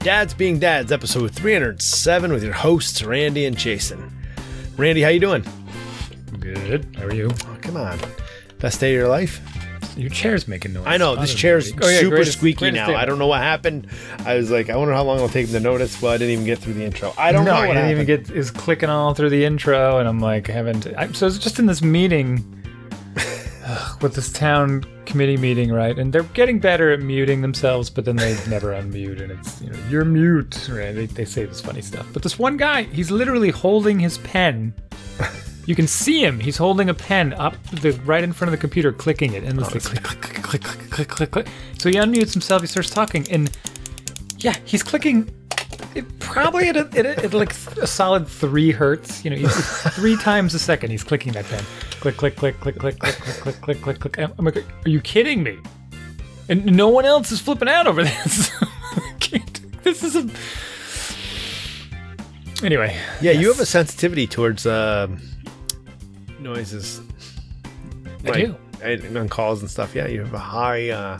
Dads Being Dads, episode 307 with your hosts, Randy and Jason. Randy, how you doing? Good. How are you? Oh, come on. Best day of your life? Your chair's making noise. I know, this chair's Oh, yeah, super greatest- squeaky greatest now. I don't know what happened. I was like, I wonder how long it'll take him to notice. Well, I didn't even get through the intro. I don't no, know I didn't even get is clicking all through the intro, and I'm like, having to. I, so it's just in this meeting with this town committee meeting, right? And they're getting better at muting themselves, but then they never unmute, and it's you know you're mute, right? They, they say this funny stuff, but this one guy, he's literally holding his pen. You can see him. He's holding a pen up the right in front of the computer, clicking it endlessly. Oh, click, click, click, click, click, click, click, click. So he unmutes himself. He starts talking, and yeah, he's clicking. It probably at, a, at, a, at like a solid three hertz. You know, three times a second he's clicking that pen. Click, click, click, click, click, click, click, click, click, click, click. I'm like, are you kidding me? And no one else is flipping out over this. This is a. Anyway, Yeah, you have a sensitivity towards um noises. I do. and on calls and stuff. Yeah, you have a high, uh,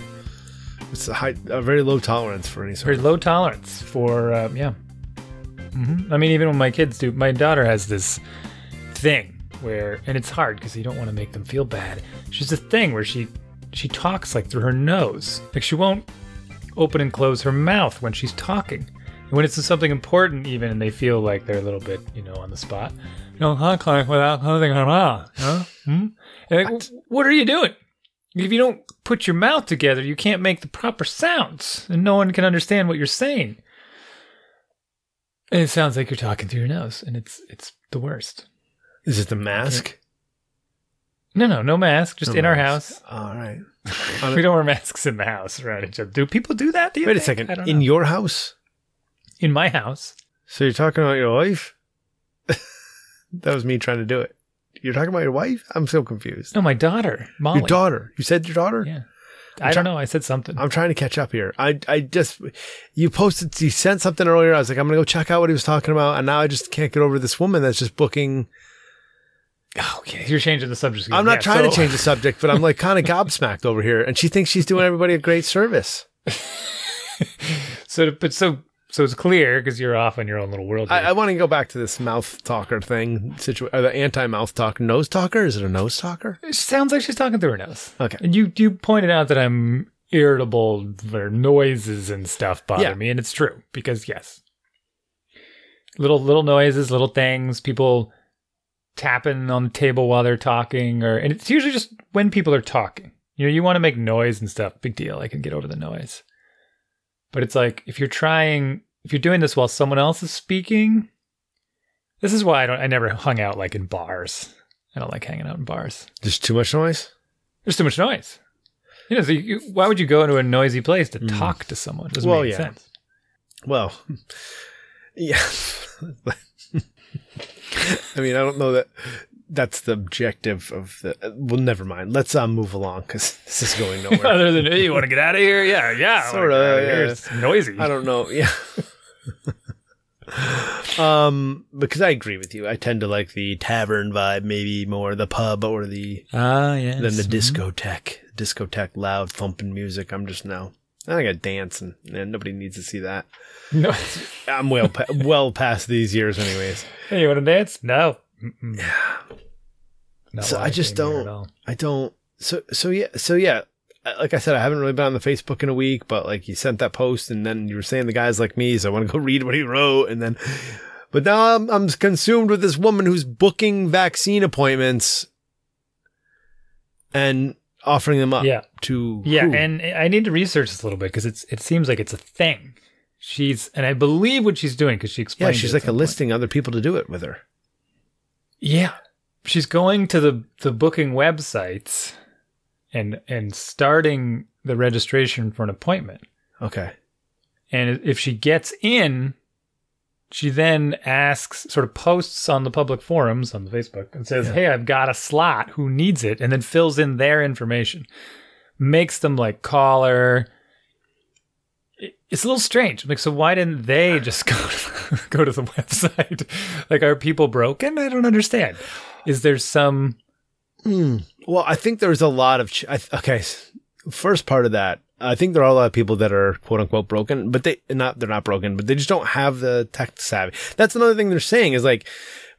it's a high, a very low tolerance for any sort very of. low tolerance for um, yeah. hmm I mean, even when my kids do, my daughter has this thing where, and it's hard because you don't want to make them feel bad. She's this thing where she she talks like through her nose, like she won't open and close her mouth when she's talking. And when it's something important, even, and they feel like they're a little bit, you know, on the spot. You know, talk like without closing her mouth. Huh? Hmm? Like, what are you doing? If you don't put your mouth together, you can't make the proper sounds, and no one can understand what you're saying. And it sounds like you're talking through your nose, and it's it's the worst. Is it the mask? No, no, no mask, just No in our house. All right. We don't wear masks in the house around each other. Do people do that? Do you Wait a second. In know. your house? in my house. So you're talking about your wife? that was me trying to do it. You're talking about your wife? I'm so confused. No, my daughter, Molly. Your daughter. You said your daughter? Yeah. I don't know. I said something. I'm trying to catch up here. I I just you posted you sent something earlier. I was like, I'm gonna go check out what he was talking about, and now I just can't get over this woman that's just booking. okay, you're changing the subject. again. I'm not Yeah, trying to change the subject, but I'm like kind of gobsmacked over here, and she thinks she's doing everybody a great service. So, but so so it's clear because you're off in your own little world. I, here. I want to go back to this mouth talker thing. Situa- uh, the anti mouth talk nose talker. Is it a nose talker? it sounds like she's talking through her nose. Okay. And you you pointed out that I'm irritable for noises and stuff bother Yeah. me, and it's true because yes, little little noises, little things, people tapping on the table while they're talking, or and it's usually just when people are talking. You know, you want to make noise and stuff. Big deal. I can get over the noise, but it's like if you're trying, if you're doing this while someone else is speaking. This is why I don't. I never hung out like in bars. I don't like hanging out in bars. Just too much noise. There's too much noise. You know, so you, why would you go into a noisy place to talk to someone? Doesn't Hmm. Well, make yeah. sense. Well, yeah. I mean, I don't know that that's the objective of the. Well, never mind. Let's uh, move along because this is going nowhere. Other than, hey, you want to get out of here? Yeah, yeah. Out of yeah. It's noisy. I don't know. Yeah. um, because I agree with you. I tend to like the tavern vibe, maybe more the pub or the Ah, yes. than the discotheque. Discotheque, loud thumping music. I'm just now. I got dance, and, and nobody needs to see that. No. I'm well pa- well past these years, anyways. hey, you want to dance? No. Mm-mm. Not So I just don't- I don't. So so yeah. So yeah. uh, Like I said, I haven't really been on the Facebook in a week, but like you sent that post, and then you were saying the guys like me, so I want to go read what he wrote, and then. But now I'm I'm consumed with this woman who's booking vaccine appointments and offering them up Yeah. to Yeah, who? and I need to research this a little bit because it's it seems like it's a thing. She's and I believe what she's doing because she yeah, she's like enlisting other people to do it with her. Yeah. She's going to the the booking websites and and starting the registration for an appointment. Okay. And if she gets in, she then asks, sort of posts on the public forums on the Facebook and says, Hey, I've got a slot. Who needs it? And then fills in their information. Makes them like call her. It- It's a little strange. Like, so why didn't they just go to, go to the website? Like, are people broken? I don't understand. Is there some Hmm. Well, I think there's a lot of ch- I, okay. First part of that, I think there are a lot of people that are quote unquote broken, but they not they're not broken, but they just don't have the tech savvy. That's another thing they're saying is like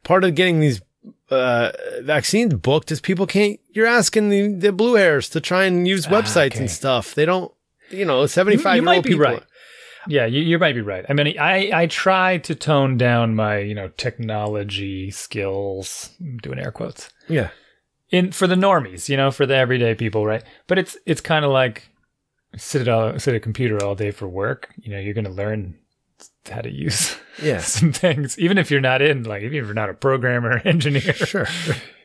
part of getting these uh, vaccines booked is people can't. You're asking the, the blue hairs to try and use websites okay. and stuff. They don't. You know, seventy five. You- you year old might be people. right. Yeah, you, you might be right. I mean, I, I try to tone down my, you know, technology skills, I'm doing air quotes, Yeah, in for the normies, you know, for the everyday people, right? But it's it's kind of like sit at all, sit at a computer all day for work. You know, you're going to learn how to use yeah, some things, even if you're not in, like, even if you're not a programmer engineer, sure.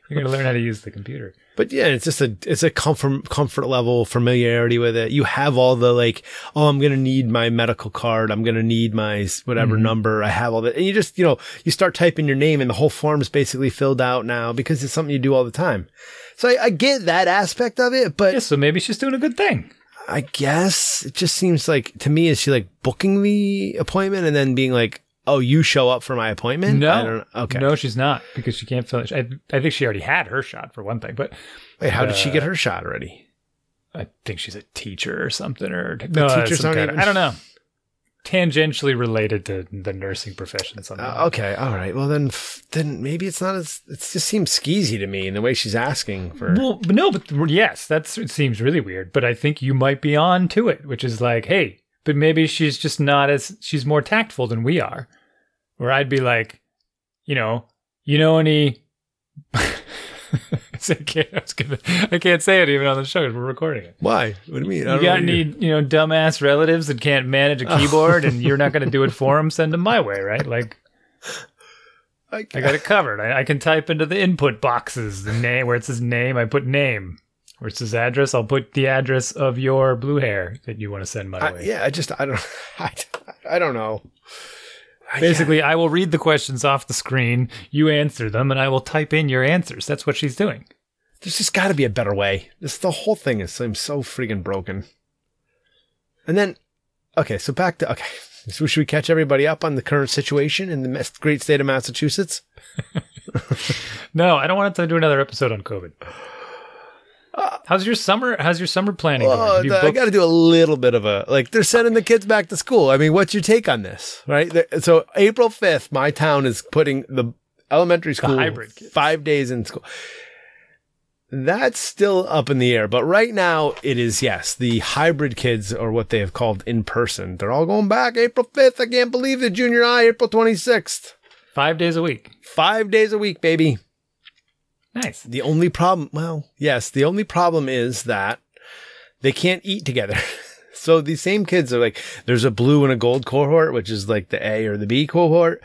you're going to learn how to use the computer. But yeah, it's just a it's a comfort comfort level familiarity with it. You have all the like, oh, I'm gonna need my medical card. I'm gonna need my whatever Mhm. number. I have all that, and you just you know you start typing your name, and the whole form is basically filled out now because it's something you do all the time. So I, I get that aspect of it, but Yeah, so maybe she's doing a good thing. I guess it just seems like to me is she like booking the appointment and then being like, oh, you show up for my appointment? No. Okay. No, she's not because she can't finish. I, I think she already had her shot for one thing, but Wait, how did she uh, get her shot already? I think she's a teacher or something, or no, teachers aren't kind of- even- I don't know. Tangentially related to the nursing profession. Something. Uh, okay, all right. Well, then, f- then maybe it's not as. It just seems skeezy to me in the way she's asking for. Well, but no, but yes, that's it seems really weird. But I think you might be on to it, which is like, hey, but maybe she's just not as she's more tactful than we are. Where I'd be like, you know, you know any. I can't, I, gonna, I can't say it even on the show 'cause we're recording it. Why? What do you mean? I You got any, you know, dumbass relatives that can't manage a oh. keyboard and you're not going to do it for them? Send them my way, right? Like, I, I got it covered. I, I can type into the input boxes the name where it says name. I put name. Where it says address, I'll put the address of your blue hair that you want to send my way. yeah, I just I don't I, I don't know. Ah, I- Basically, I will read the questions off the screen, you answer them, and I will type in your answers. That's what she's doing. there's just got to be a better way. This the whole thing is seems so freaking broken. And then, okay, so back to okay. So should we catch everybody up on the current situation in the great state of Massachusetts? No, I don't want to do another episode on COVID. How's your summer? How's your summer planning going? Uh, you I got to do a little bit of a like. They're sending the kids back to school. I mean, what's your take on this? Right. So April fifth, my town is putting the elementary school hybrid kids. five days in school. That's still up in the air, but right now it is yes. The hybrid kids, or what they have called in person, they're all going back April fifth. I can't believe it. Junior high, April twenty sixth. five days a week. Five days a week, baby. Nice. The only problem, well, yes, the only problem is that they can't eat together. so these same kids are like, there's a blue and a gold cohort, which is like the A or the B cohort.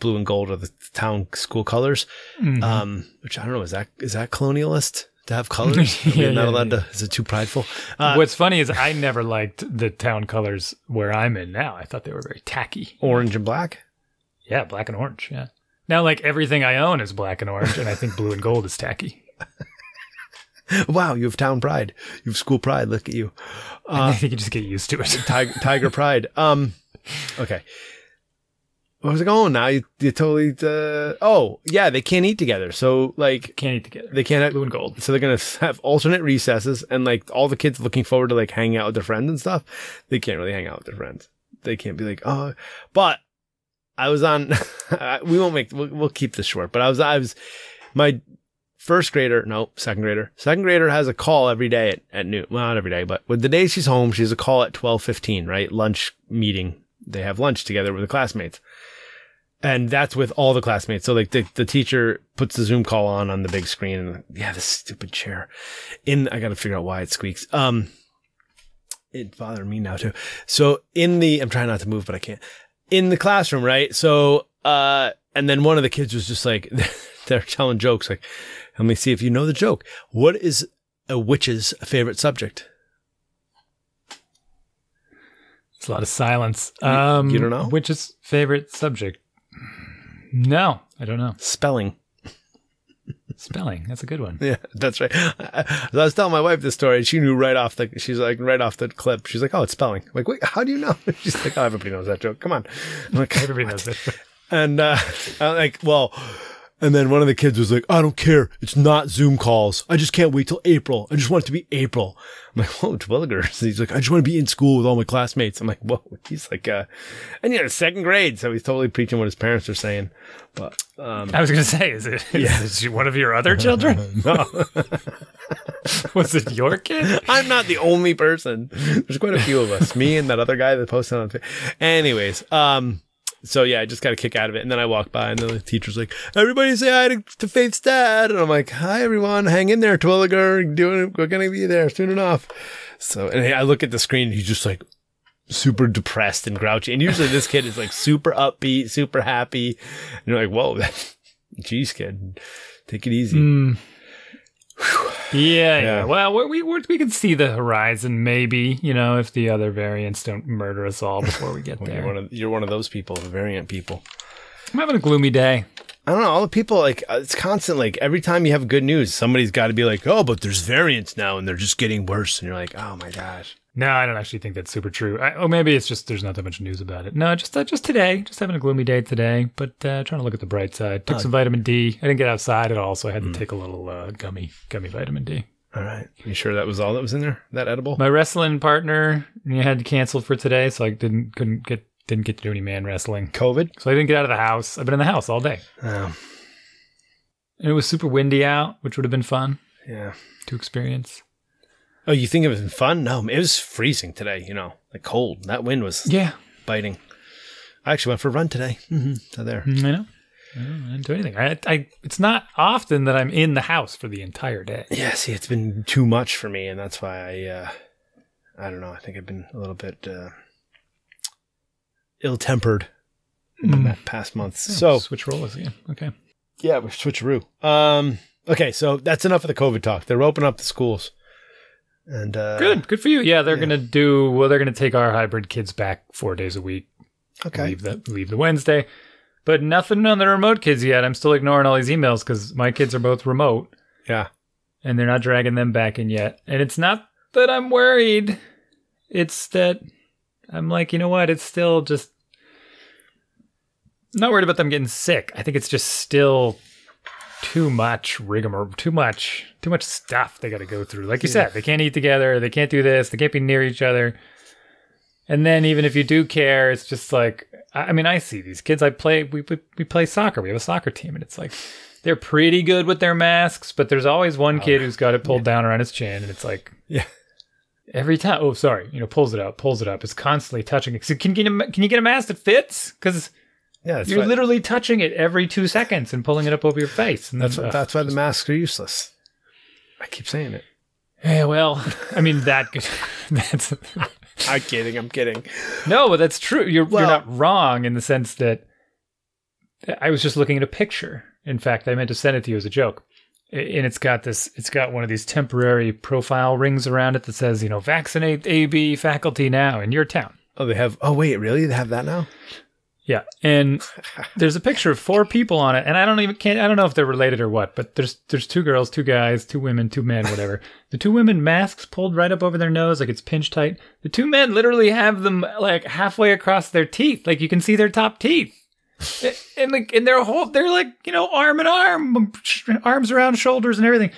Blue and gold are the town school colors. Mhm. Um, which I don't know, is that, is that colonialist to have colors? We Yeah, not allowed to, is it too prideful? Uh, What's funny is I never liked the town colors where I'm in now. I thought they were very tacky. orange and black? Yeah, black and orange. Yeah. Now, like everything I own is black and orange, and I think blue and gold is tacky. Wow, you have town pride. You have school pride. Look at you. I think you just get used to it. Tiger, tiger pride. Um, okay. Where was it going now? You, you totally, uh, oh, yeah, they can't eat together. So, like, Can't eat together. they can't have, blue and gold. so they're going to have alternate recesses and, like, all the kids looking forward to, like, hanging out with their friends and stuff. They can't really hang out with their friends. They can't be like, oh, but I was on, we won't make, we'll, we'll keep this short, but I was, I was, my first grader, no, second grader, second grader has a call every day at, at noon. Well, not every day, but with the day she's home, she has a call at 1215, right? Lunch meeting. They have lunch together with the classmates. And that's with all the classmates. So like the, the teacher puts the Zoom call on on the big screen and yeah, this stupid chair in, I got to figure out why it squeaks. Um, it bothered me now too. So in the, I'm trying not to move, but I can't in the classroom, right? So, uh, and then one of the kids was just like, they're telling jokes like, let me see if you know the joke. What is a witch's favorite subject? It's a lot of silence. Um, you don't know? Witch's favorite subject? No, I don't know. Spelling. Spelling. That's a good one. Yeah, that's right. I, I was telling my wife this story, and she knew right off the. She's like right off the clip. She's like, "Oh, it's spelling." I'm like, wait, how do you know? She's like, "Oh, everybody knows that joke. Come on." I'm like, Everybody knows it. And uh, I'm like, well, And then one of the kids was like, I don't care. It's not Zoom calls. I just can't wait till April. I just want it to be April. I'm like, whoa, Twilliger. So he's like, I just want to be in school with all my classmates. I'm like, whoa. He's like, uh, and yeah, second grade. So he's totally preaching what his parents are saying. But, um, I was going to say, is it is Yeah. it one of your other children? no, Was it your kid? I'm not the only person. There's quite a few of us. Me and that other guy that posted on. Anyways, um, so yeah, I just got a kick out of it. And then I walked by and the teacher's like, everybody say hi to, to Faith's dad. And I'm like, hi everyone. Hang in there, Twilliger. Doing, we're to be there soon enough. So, and I look at the screen and he's just like super depressed and grouchy. And usually this kid is like super upbeat, super happy. And you're like, whoa, geez, kid, take it easy. Mm. Yeah, yeah, Yeah. Well, we, we we can see the horizon, maybe. You know, if the other variants don't murder us all before we get You're there. one of you're one of those people, the variant people. I'm having a gloomy day. I don't know. All the people like uh, it's constant. Like every time you have good news, somebody's got to be like, "Oh, but there's variants now, and they're just getting worse." And you're like, "Oh my gosh." No, I don't actually think that's super true. I, oh, maybe it's just there's not that much news about it. No, just uh, just today, just having a gloomy day today, but uh, trying to look at the bright side. Took some vitamin D. I didn't get outside at all, so I had to take a little uh, gummy gummy vitamin D. All right. You sure that was all that was in there? That edible? My wrestling partner had to cancel for today, so I didn't couldn't get didn't get to do any man wrestling. COVID. So I didn't get out of the house. I've been in the house all day, Oh, and it was super windy out, which would have been fun yeah. to experience. Oh, you think it was fun? No, it was freezing today. You know, like cold. That wind was Yeah, biting. I actually went for a run today. Mm-hmm. So there. Mm, I know. I don't- didn't do anything. I, I, it's not often that I'm in the house for the entire day. Yeah. See, it's been too much for me, and that's why I. uh I don't know. I think I've been a little bit uh ill-tempered in the Mm. past months. So switch roles again. Okay. Yeah, we're switcheroo. Um, okay, so that's enough of the COVID talk. They're opening up the schools, and uh, Good. Good for you. Yeah, they're yeah. gonna do. Well, they're gonna take our hybrid kids back four days a week. Okay, Leave the leave the Wednesday, but nothing on the remote kids yet. I'm still ignoring all these emails because my kids are both remote yeah, and they're not dragging them back in yet. And it's not that I'm worried. It's that I'm like, you know what? It's still just not worried about them getting sick. I think it's just still too much rigmarole, too much, too much stuff they got to go through. Like you said, they can't eat together, they can't do this, they can't be near each other. And then even if you do care, it's just like I I mean, I see these kids. I play we we, we play soccer. We have a soccer team, and it's like they're pretty good with their masks, but there's always one oh, kid who's got it pulled down around his chin, and it's like yeah. every time. Oh, sorry, you know, pulls it up, pulls it up. It's constantly touching it. So can you can you get a mask that fits? Because Yeah, that's you're why, literally touching it every two seconds and pulling it up over your face. And that's then, why, ugh. that's why the masks are useless. I keep saying it. yeah. Well, I mean that. That's I'm kidding. I'm kidding. no, but that's true. You're Well- you're not wrong in the sense that I was just looking at a picture. In fact, I meant to send it to you as a joke. And it's got this. It's got one of these temporary profile rings around it that says, you know, vaccinate AB faculty now in your town. Oh, they have. Oh, wait, really? They have that now? Yeah, and there's a picture of four people on it, and I don't even can't I don't know if they're related or what, but there's there's two girls, two guys, two women, two men, whatever. the two women masks pulled right up over their nose, like it's pinched tight. The two men literally have them like halfway across their teeth, like you can see their top teeth. and, and like and they're whole they're like you know arm in arm, arms around shoulders and everything.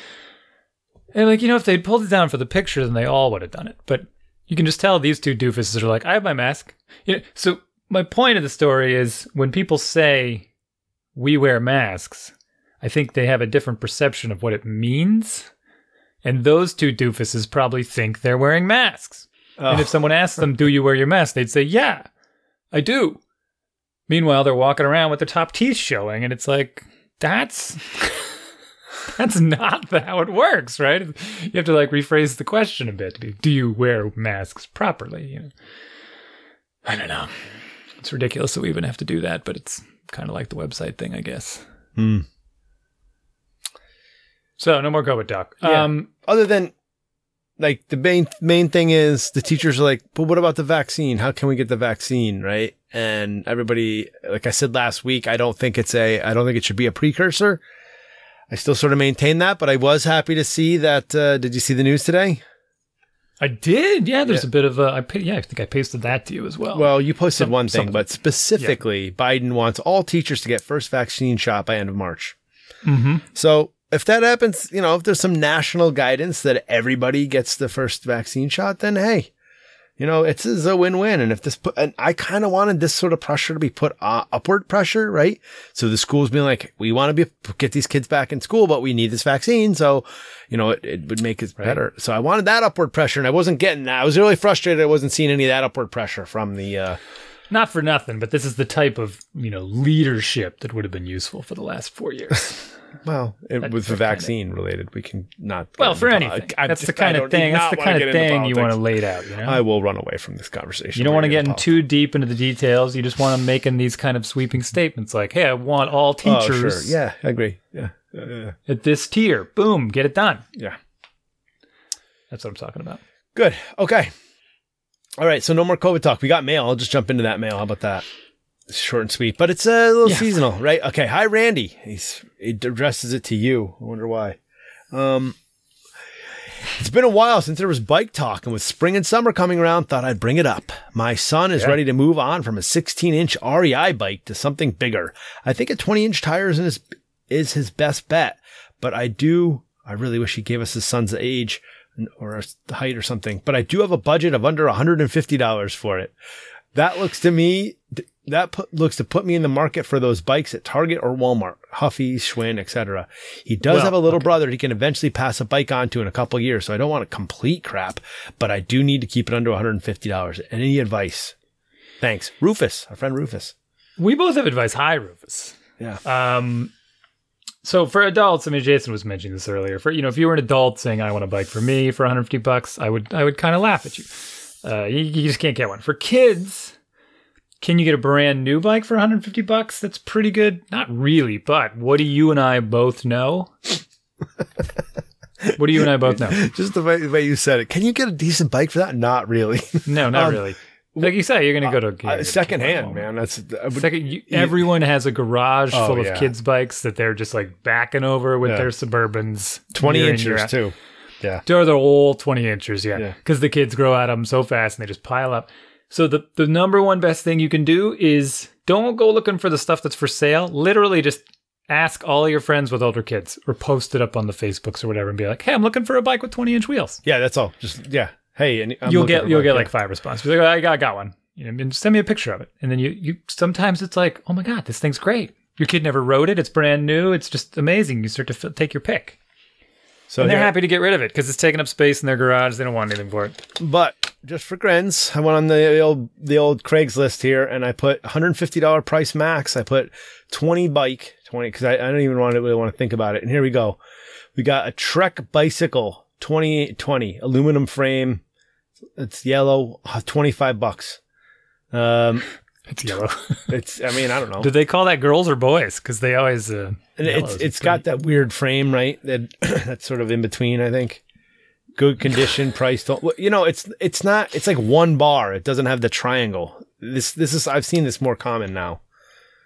And like you know if they'd pulled it down for the picture, then they all would have done it. But you can just tell these two doofuses are like, I have my mask. You know, so my point of the story is when people say we wear masks, I think they have a different perception of what it means. And those two doofuses probably think they're wearing masks. And Oh, if someone asks them, Do you wear your mask? they'd say, Yeah, I do. Meanwhile, they're walking around with their top teeth showing, and it's like, that's that's not how it works, right? You have to like rephrase the question a bit. Do you wear masks properly? You know? I don't know. It's ridiculous that we even have to do that, but it's kind of like the website thing, I guess. Hmm. So no more COVID talk. Yeah. Um, Other than, like, the main main thing is the teachers are like, but what about the vaccine? How can we get the vaccine, right? And everybody, like I said last week, I don't think it's a, I don't think it should be a precursor. I still sort of maintain that, but I was happy to see that. Uh, did you see the news today? I did. Yeah, there's Yeah. a bit of a. I yeah, I think I pasted that to you as well. Well, you posted Some- one thing, something. but specifically, Biden wants all teachers to get first vaccine shot by end of March. Mm-hmm. So if that happens, you know, if there's some national guidance that everybody gets the first vaccine shot, then hey, you know, it's, it's a win-win. And if this put, and I kind of wanted this sort of pressure to be put uh, upward pressure, right? So the schools being like, we want to be, get these kids back in school, but we need this vaccine. So, you know, it, it would make it Right. better. So I wanted that upward pressure and I wasn't getting that. I was really frustrated. I wasn't seeing any of that upward pressure from the, uh, Not for nothing, but this is the type of you know leadership that would have been useful for the last four years. well, it, the that kinda- vaccine related, we can not. well, for anything, poli- I that's the kind of thing. That's the kind of thing you want to lay it out. You know, I will run away from this conversation. you don't want to get in too deep into the details. You just want to make in these kind of sweeping statements, like, "Hey, I want all Oh, teachers sure. Yeah, I agree. Yeah. Uh, at this tier. Boom, get it done." yeah. That's what I'm talking about. Good. Okay. All right. So no more COVID talk. We got mail. I'll just jump into that mail. How about that? It's short and sweet, but it's a little Yeah. seasonal, right? Okay. Hi, Randy. He's he addresses it to you. I wonder why. Um, it's been a while since there was bike talk, and with spring and summer coming around, thought I'd bring it up. My son is Yeah. ready to move on from a 16 inch REI bike to something bigger. I think a 20 inch tires is his, is his best bet, but I do, I really wish he gave us his son's age or a height or something, but I do have a budget of under $150 for it. That looks to me, that put, looks to put me in the market for those bikes at Target or Walmart, Huffy, Schwinn, etc. He does Well, have a little brother he can eventually pass a bike on to in a couple years, so I don't want a complete crap, but I do need to keep it under $150. Any advice? Thanks. Rufus, our friend Rufus. We both have advice. Hi, Rufus. Yeah. Um, so for adults, I mean, Jason was mentioning this earlier. For you know, if you were an adult saying, "I want a bike for me for 150 bucks," I would, I would kind of laugh at you. Uh, you. You just can't get one. For kids, can you get a brand new bike for 150 bucks? That's pretty good. Not really, but what do you and I both know? what do you and I both know? Just the way, the way you said it. Can you get a decent bike for that? Not really. No, not Um, really. Like you say, you're going to go to Uh, second hand, man. That's would- Second, you, everyone has a garage Oh, full of yeah. kids' bikes that they're just like backing over with Yeah. their Suburbans. 20 year in, year inches out. too. Yeah. They're the whole 20 inches, yeah. Yeah. Because the kids grow out of them so fast and they just pile up. So the, the number one best thing you can do is don't go looking for the stuff that's for sale. Literally just ask all your friends with older kids or post it up on the Facebooks or whatever and be like, hey, I'm looking for a bike with 20 inch wheels. Yeah, that's all. Just yeah. Hey, and I'm you'll get you'll get yeah. like five responses. Like, oh, I got, got one. You know, and send me a picture of it. And then you you sometimes it's like, oh my god, this thing's great. Your kid never rode it. It's brand new. It's just amazing. You start to f- take your pick, So and they're happy to get rid of it because it's taking up space in their garage. They don't want anything for it. But just for grins, I went on the old the old Craigslist here, and I put $150 price max. I put 20 bike 20 because I, I don't even want to really want to think about it. And here we go. We got a Trek bicycle 2020 aluminum frame. It's yellow, uh, 25 bucks. Um, It's yellow. it's I mean I don't know. Did they call that girls or boys? Because they always. Uh, And it's it's got that weird frame, right? That that's sort of in between, I think. Good condition, price. Don't you know? It's it's not. It's like one bar. It doesn't have the triangle. This this is I've seen this more common now.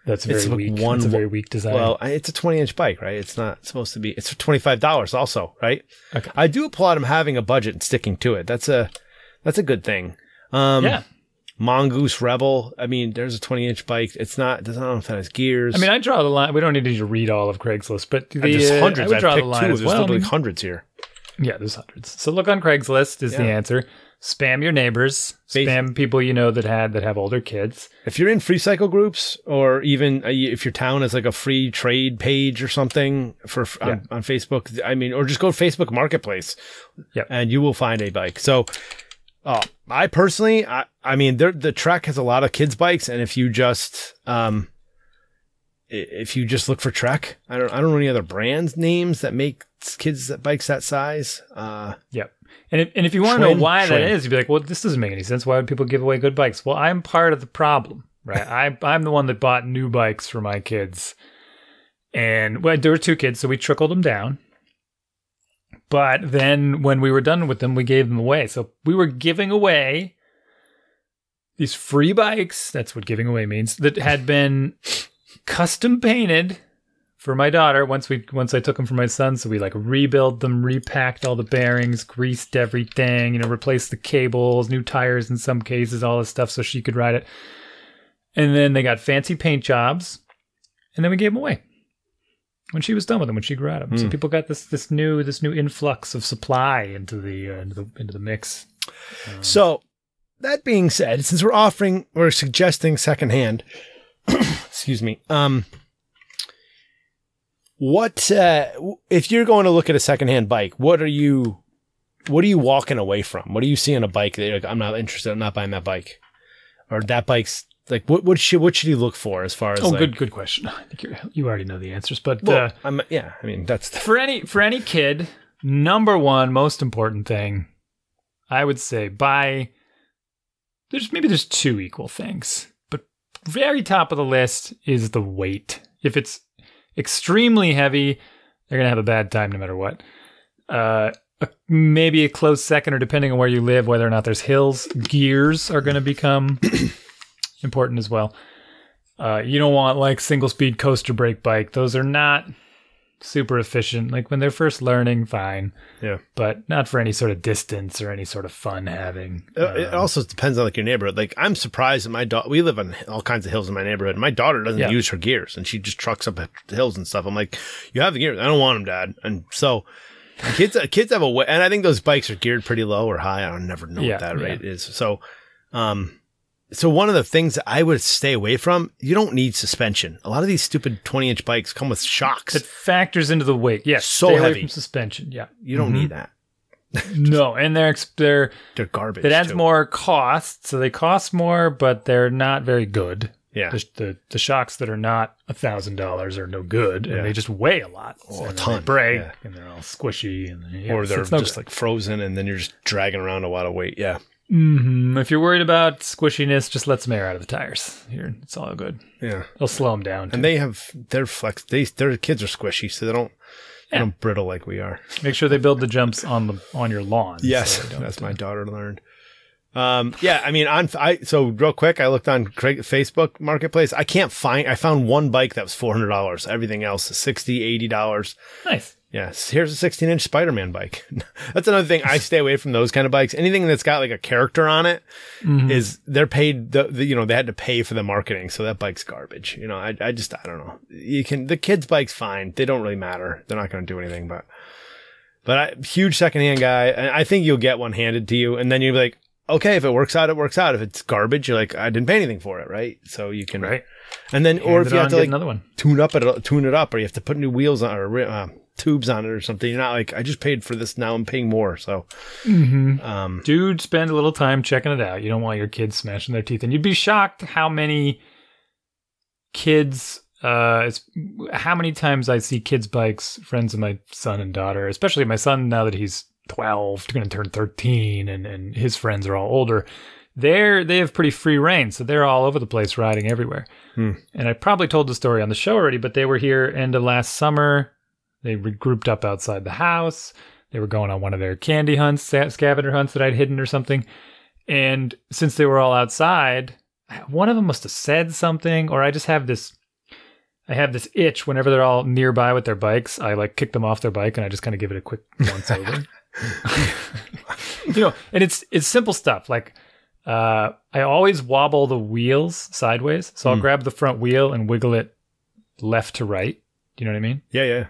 That's very like weak. one That's a very weak design. Well, it's a twenty inch bike, right? It's not supposed to be. It's for twenty five dollars, also, right? Okay. I do applaud him having a budget and sticking to it. That's a that's a good thing. Um, yeah. Mongoose Rebel. I mean, there's a twenty inch bike. It's not. Doesn't know if that has gears. I mean, I draw the line. We don't need to read all of Craigslist, but the, there's uh, hundreds. I would draw the line two. as There's well. Literally hundreds here. Yeah, there's hundreds. So look on Craigslist is the answer. Spam your neighbors. Spam people you know that had that have older kids. If you're in free cycle groups, or even uh, if your town has like a free trade page or something for on, on Facebook, I mean, or just go to Facebook Marketplace, Yep. and you will find a bike. So, uh, I personally, I, I mean, there, the Trek has a lot of kids bikes, and if you just, um, if you just look for Trek, I don't, I don't know any other brands names that make kids that bikes that size. Uh, Yep. And if, and if you want to know why that is, you'd be like, well, this doesn't make any sense. Why would people give away good bikes? Well, I'm part of the problem, right? I, I'm the one that bought new bikes for my kids. And well, there were two kids, so we trickled them down. But then when we were done with them, we gave them away. So we were giving away these free bikes. That's what giving away means that had been custom painted for my daughter once we once I took them for my son. So we like rebuilt them, repacked all the bearings, greased everything, you know, replaced the cables, new tires in some cases, all this stuff so she could ride it. And then they got fancy paint jobs, and then we gave them away. When she was done with them, when she grew out of them. So people got this this new this new influx of supply into the uh, into the into the mix. So, that being said, since we're offering, we're suggesting secondhand, excuse me, um, what, uh, if you're going to look at a secondhand bike, what are you, what are you walking away from? What do you see on a bike that you're like, I'm not interested, I'm not buying that bike? Or that bike's, like, what, what should, what should you look for as far as, Oh, like, good good question. I think you you already know the answers, but well, uh, I'm, yeah, I mean, that's, the, for any for any kid, number one most important thing, I would say buy. There's maybe there's two equal things, but very top of the list is the weight. If it's extremely heavy, they're gonna have a bad time no matter what. Uh, a- maybe a close second, or depending on where you live, whether or not there's hills, gears are gonna become important as well. Uh, you don't want like single speed coaster brake bike; those are not super efficient. Like when they're first learning, fine. Yeah. But not for any sort of distance or any sort of fun having. Uh, it also depends on like your neighborhood. Like I'm surprised that my daughter. We live on all kinds of hills in my neighborhood. My daughter doesn't Yeah. use her gears, and she just trucks up hills and stuff. I'm like, you have the gears. I don't want them, Dad. And so kids, uh, kids have a way, and I think those bikes are geared pretty low or high. I don't never know Yeah, what that yeah. rate is. So, um. So one of the things that I would stay away from, you don't need suspension. A lot of these stupid 20 inch bikes come with shocks. It factors into the weight. Yes. So stay away heavy. from suspension. Yeah. you don't need mm-hmm. that. no, and they're they're They're garbage. it adds too. more cost, so they cost more, but they're not very good. Yeah. The, the, the shocks that are not a thousand dollars are no good, Yeah. and they just weigh a lot. Oh, a ton, They break, yeah. and they're all squishy, and yeah, or they're it's no just good. like frozen, and then you're just dragging around a lot of weight. Yeah. Mhm. If you're worried about squishiness, just let some air out of the tires. Here, it's all good. Yeah. It'll slow them down. And they have their flex. They their kids are squishy, so they don't they don't brittle like we are. Make sure they build the jumps on the on your lawn. so they that's my daughter learned. Um, yeah, I mean, on I so real quick, I looked on Craig, Facebook Marketplace. I can't find. I found one bike that was four hundred dollars. Everything else is 60 dollars. nice. Yes, here's a sixteen inch Spider Man bike. that's another thing. I stay away from those kind of bikes. Anything that's got like a character on it is Mm-hmm. they're paid. The, the you know they had to pay for the marketing, so that bike's garbage. You know, I I just I don't know. You can the kids' bikes fine. They don't really matter. They're not going to do anything, but. But I, huge secondhand guy, and I think you'll get one handed to you, and then you'll be like, okay, if it works out, it works out. If it's garbage, you're like, I didn't pay anything for it, right? So you can, Right. And then, or if you have to like another one. tune up it, tune it up, or you have to put new wheels on or uh, tubes on it or something, you're not like, I just paid for this, now I'm paying more. So, um, Dude, spend a little time checking it out. You don't want your kids smashing their teeth. And you'd be shocked how many kids, uh, it's, how many times I see kids' bikes, friends of my son and daughter, especially my son now that he's 12, going to turn 13, and, and his friends are all older. They're, they have pretty free reign, so they're all over the place riding everywhere. Hmm. And I probably told the story on the show already, but they were here end of last summer. They regrouped up outside the house. They were going on one of their candy hunts, scavenger hunts that I'd hidden or something. And since they were all outside, one of them must have said something, or I just have this. I have this itch whenever they're all nearby with their bikes. I like kick them off their bike and I just kind of give it a quick once over. you know, and it's it's simple stuff like uh, I always wobble the wheels sideways, so I'll grab the front wheel and wiggle it left to right. Do you know what I mean? yeah, yeah.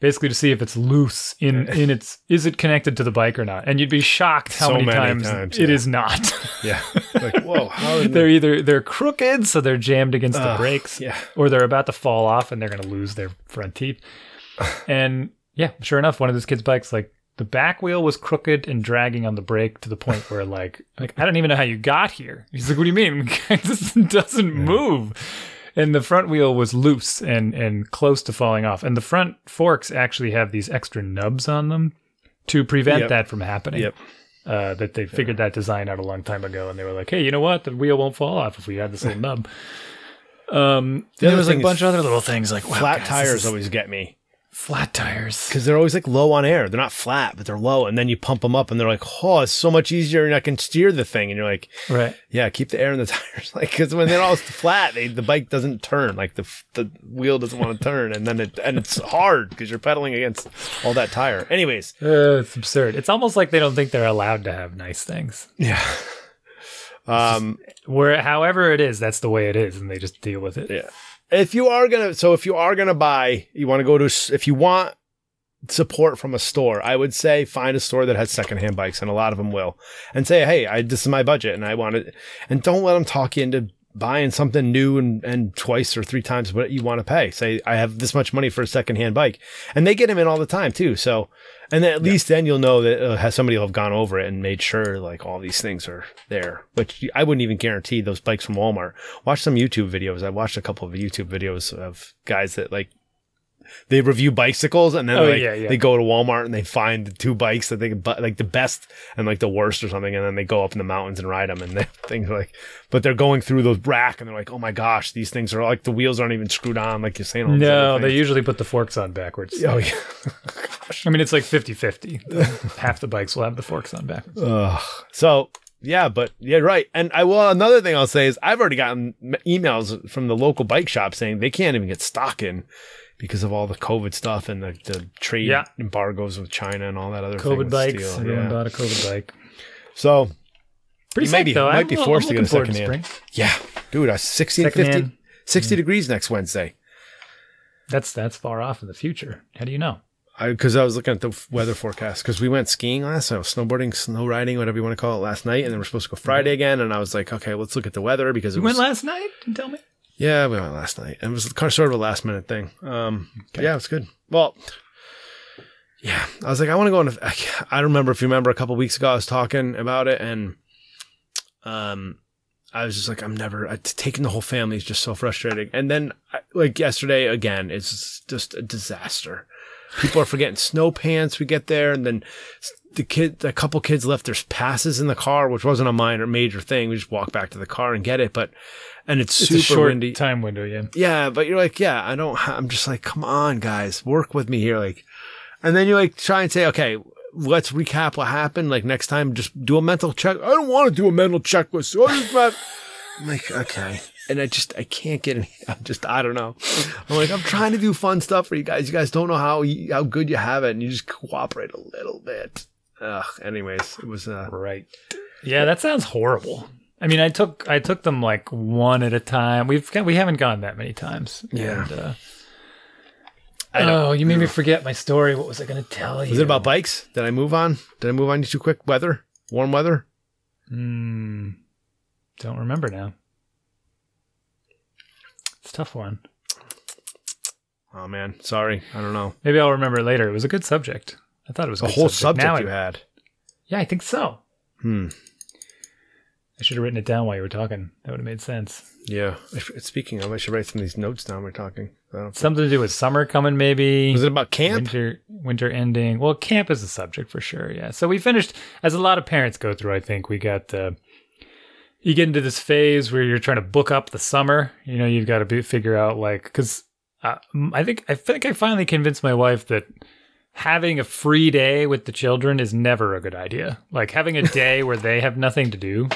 Basically to see if it's loose in in its is it connected to the bike or not and you'd be shocked how So many, many times, times, it yeah. is not Yeah. Like, whoa, how they're either they're crooked so they're jammed against the brakes yeah. or they're about to fall off and they're going to lose their front teeth and yeah sure enough one of those kids bikes like the back wheel was crooked and dragging on the brake to the point where like like I don't even know how you got here. He's like, "What do you mean? this doesn't move." And the front wheel was loose and and close to falling off. And the front forks actually have these extra nubs on them to prevent Yep. that from happening. Yep. Uh, that they figured that design out a long time ago, and they were like, "Hey, you know what? The wheel won't fall off if we add this little nub." Um, The there was like a bunch of other little things like wow, Flat guys, tires is- always get me flat tires. because they're always like low on air. They're not flat, but they're low. And then you pump them up and they're like, oh, it's so much easier and I can steer the thing. And you're like, Right. yeah, keep the air in the tires. Like, because when they're all flat, they, the bike doesn't turn. Like the the wheel doesn't want to turn, and then it and it's hard because you're pedaling against all that tire. Anyways, Uh, it's absurd. It's almost like they don't think they're allowed to have nice things. yeah. Um, Where, however it is, that's the way it is, and they just deal with it. yeah. If you are gonna, so if you are gonna buy, you want to go to, if you want support from a store, I would say find a store that has secondhand bikes, and a lot of them will, and say, hey, I this is my budget, and I want it, and don't let them talk you into buying something new and, and twice or three times what you want to pay. Say, I have this much money for a secondhand bike, and they get them in all the time too. So, and then at least then you'll know that uh, has somebody will have gone over it and made sure like all these things are there. Which I wouldn't even guarantee those bikes from Walmart. Watch some YouTube videos. I watched a couple of YouTube videos of guys that like they review bicycles and then Oh, like yeah, yeah. they go to Walmart and they find the two bikes that they can bu- like the best and like the worst or something and then they go up in the mountains and ride them and they, things like but they're going through those rack and they're like oh my gosh these things are like the wheels aren't even screwed on like you're saying all No, they usually put the forks on backwards. oh yeah I mean, it's like 50 50. Half the bikes will have the forks on backwards. Ugh. So yeah, but yeah, right. And I will. Another thing I'll say is I've already gotten emails from the local bike shop saying they can't even get stock in because of all the COVID stuff and the, the trade Yeah. embargoes with China and all that other thing COVID with bikes. steel. Everyone Yeah. bought a COVID bike. So Pretty You might be- though. might I'm- be forced to looking get a forward to secondhand. spring. yeah, dude, I 60 50, Secondhand. 60 degrees next Wednesday. That's that's far off in the future. How do you know? Because I, was looking at the weather forecast because we went skiing last night, snowboarding, snow riding, whatever you want to call it, last night, and then we're supposed to go Friday again. And I was like, okay, let's look at the weather because it You was went last night? Didn't tell me. Yeah, we went last night. It was kind of sort of a last minute thing. Um, yeah, it's good. Well, yeah, I was like, I want to go on. A, I, I remember if you remember a couple weeks ago, I was talking about it, and um, I was just like, I'm never I, taking the whole family is just so frustrating. And then, I, like yesterday, again, it's just a disaster. People are forgetting snow pants. We get there, and then the kid, a couple kids left their passes in the car, which wasn't a minor major thing. We just walk back to the car and get it, but and it's, It's super windy. time window, yeah. Yeah, but you're like, yeah, I don't. I'm just like, come on, guys, work with me here, like. And then you like try and say, okay, let's recap what happened. Like next time, just do a mental check. I don't want to do a mental checklist. So I just not- I'm like, okay. And I just, I can't get any. I'm just, I don't know. I'm like, I'm trying to do fun stuff for you guys. You guys don't know how you- how good you have it, and you just cooperate a little bit. Ugh. Anyways, it was. uh Right. Yeah, that sounds horrible. I mean, I took I took them like one at a time. We've got, we haven't gone that many times. Yeah. And, uh, I oh, you made me forget my story. What was I going to tell you? Was it about bikes? Did I move on? Did I move on too quick? Weather, warm weather. Hmm. Don't remember now. It's a tough one. Oh man, sorry. I don't know. Maybe I'll remember it later. It was a good subject. I thought it was a The good whole subject. subject Now you I- had. Yeah, I think so. Hmm. I should have written it down while you were talking. That would have made sense. Yeah. Speaking of, I should write some of these notes down. We're talking. Something to do with summer coming, maybe. Was it about camp? Winter, winter ending. Well, camp is a subject for sure. Yeah. So we finished, as a lot of parents go through. I think we got. Uh, you get into this phase where you're trying to book up the summer. You know, you've got to be, figure out like because uh, I think I think I finally convinced my wife that having a free day with the children is never a good idea. Like having a day where they have nothing to do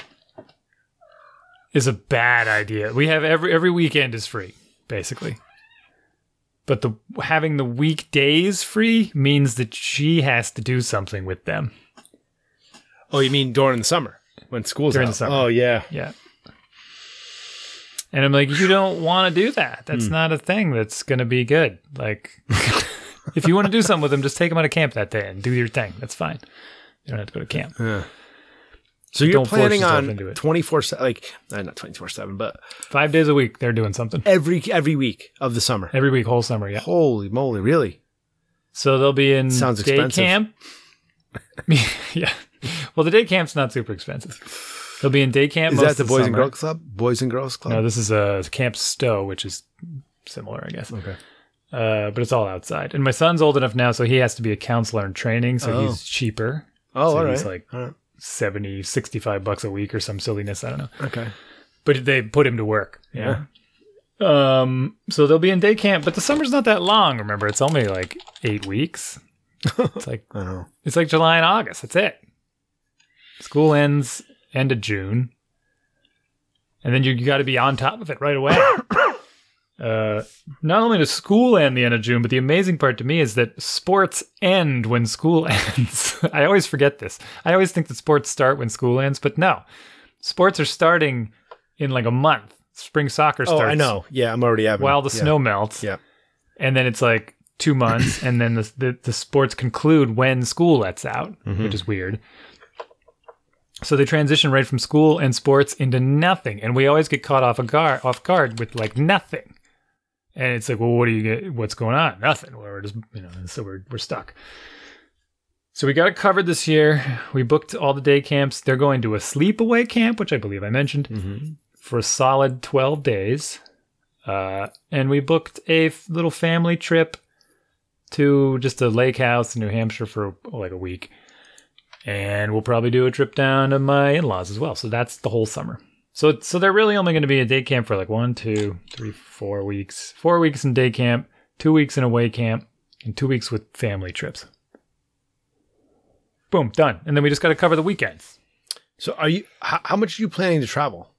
is a bad idea. We have every every weekend is free, basically. But the having the weekdays free means that she has to do something with them. Oh, you mean during the summer when school's During out? the summer. Oh yeah. Yeah. And I'm like, you don't want to do that. That's hmm. not a thing that's going to be good. Like, if you want to do something with them, just take them out of camp that day and do your thing. That's fine. You don't have to go to camp. Yeah. So you're Don't planning on twenty four like uh, not twenty four seven, but Five days a week, they're doing something every every week of the summer. every week, whole summer. Yeah. Holy moly! Really? So they'll be in Sounds day expensive. camp. yeah. Well, the day camp's not super expensive. They'll be in day camp. Is most that the Boys and. Girls Club? Boys and Girls Club. No, this is a Camp Stowe, which is similar, I guess. okay. Uh, but it's all outside. And my son's old enough now, so he has to be a counselor in training, so Oh. he's cheaper. Oh, So all right. he's like- all right. 70, 65 bucks a week or some silliness. I don't know. Okay. But they put him to work. Yeah. Um, so they'll be in day camp, but the summer's not that long. Remember, it's only like eight weeks. It's like I don't know. it's like July and August. That's it. School ends end of June, and then you, you got to be on top of it right away. uh, not only does school end the end of June, but the amazing part to me is that sports end when school ends. I always forget this. I always think that sports start when school ends, but no, sports are starting in like a month. spring soccer starts. Oh. I know. Yeah, I'm already having. While the yeah. snow melts. Yeah. And then it's like two months, and then the, the the sports conclude when school lets out, Mm-hmm. which is weird. So they transition right from school and sports into nothing, and we always get caught off a guard off guard with like nothing. And it's like, well, what do you get? What's going on? Nothing. We're just, you know, so we're we're stuck. So we got it covered this year. We booked all the day camps. They're going to a sleepaway camp, which I believe I mentioned, Mhm. for a solid twelve days. Uh, and we booked a f- little family trip to just a lake house in New Hampshire for like a week. And we'll probably do a trip down to my in-laws as well. So that's the whole summer. So so they're really only going to be a day camp for like one, two, three, four weeks. Four weeks in day camp, two weeks in away camp, and two weeks with family trips. Boom, done. And then we just got to cover the weekends. So, are you? How, how much are you planning to travel?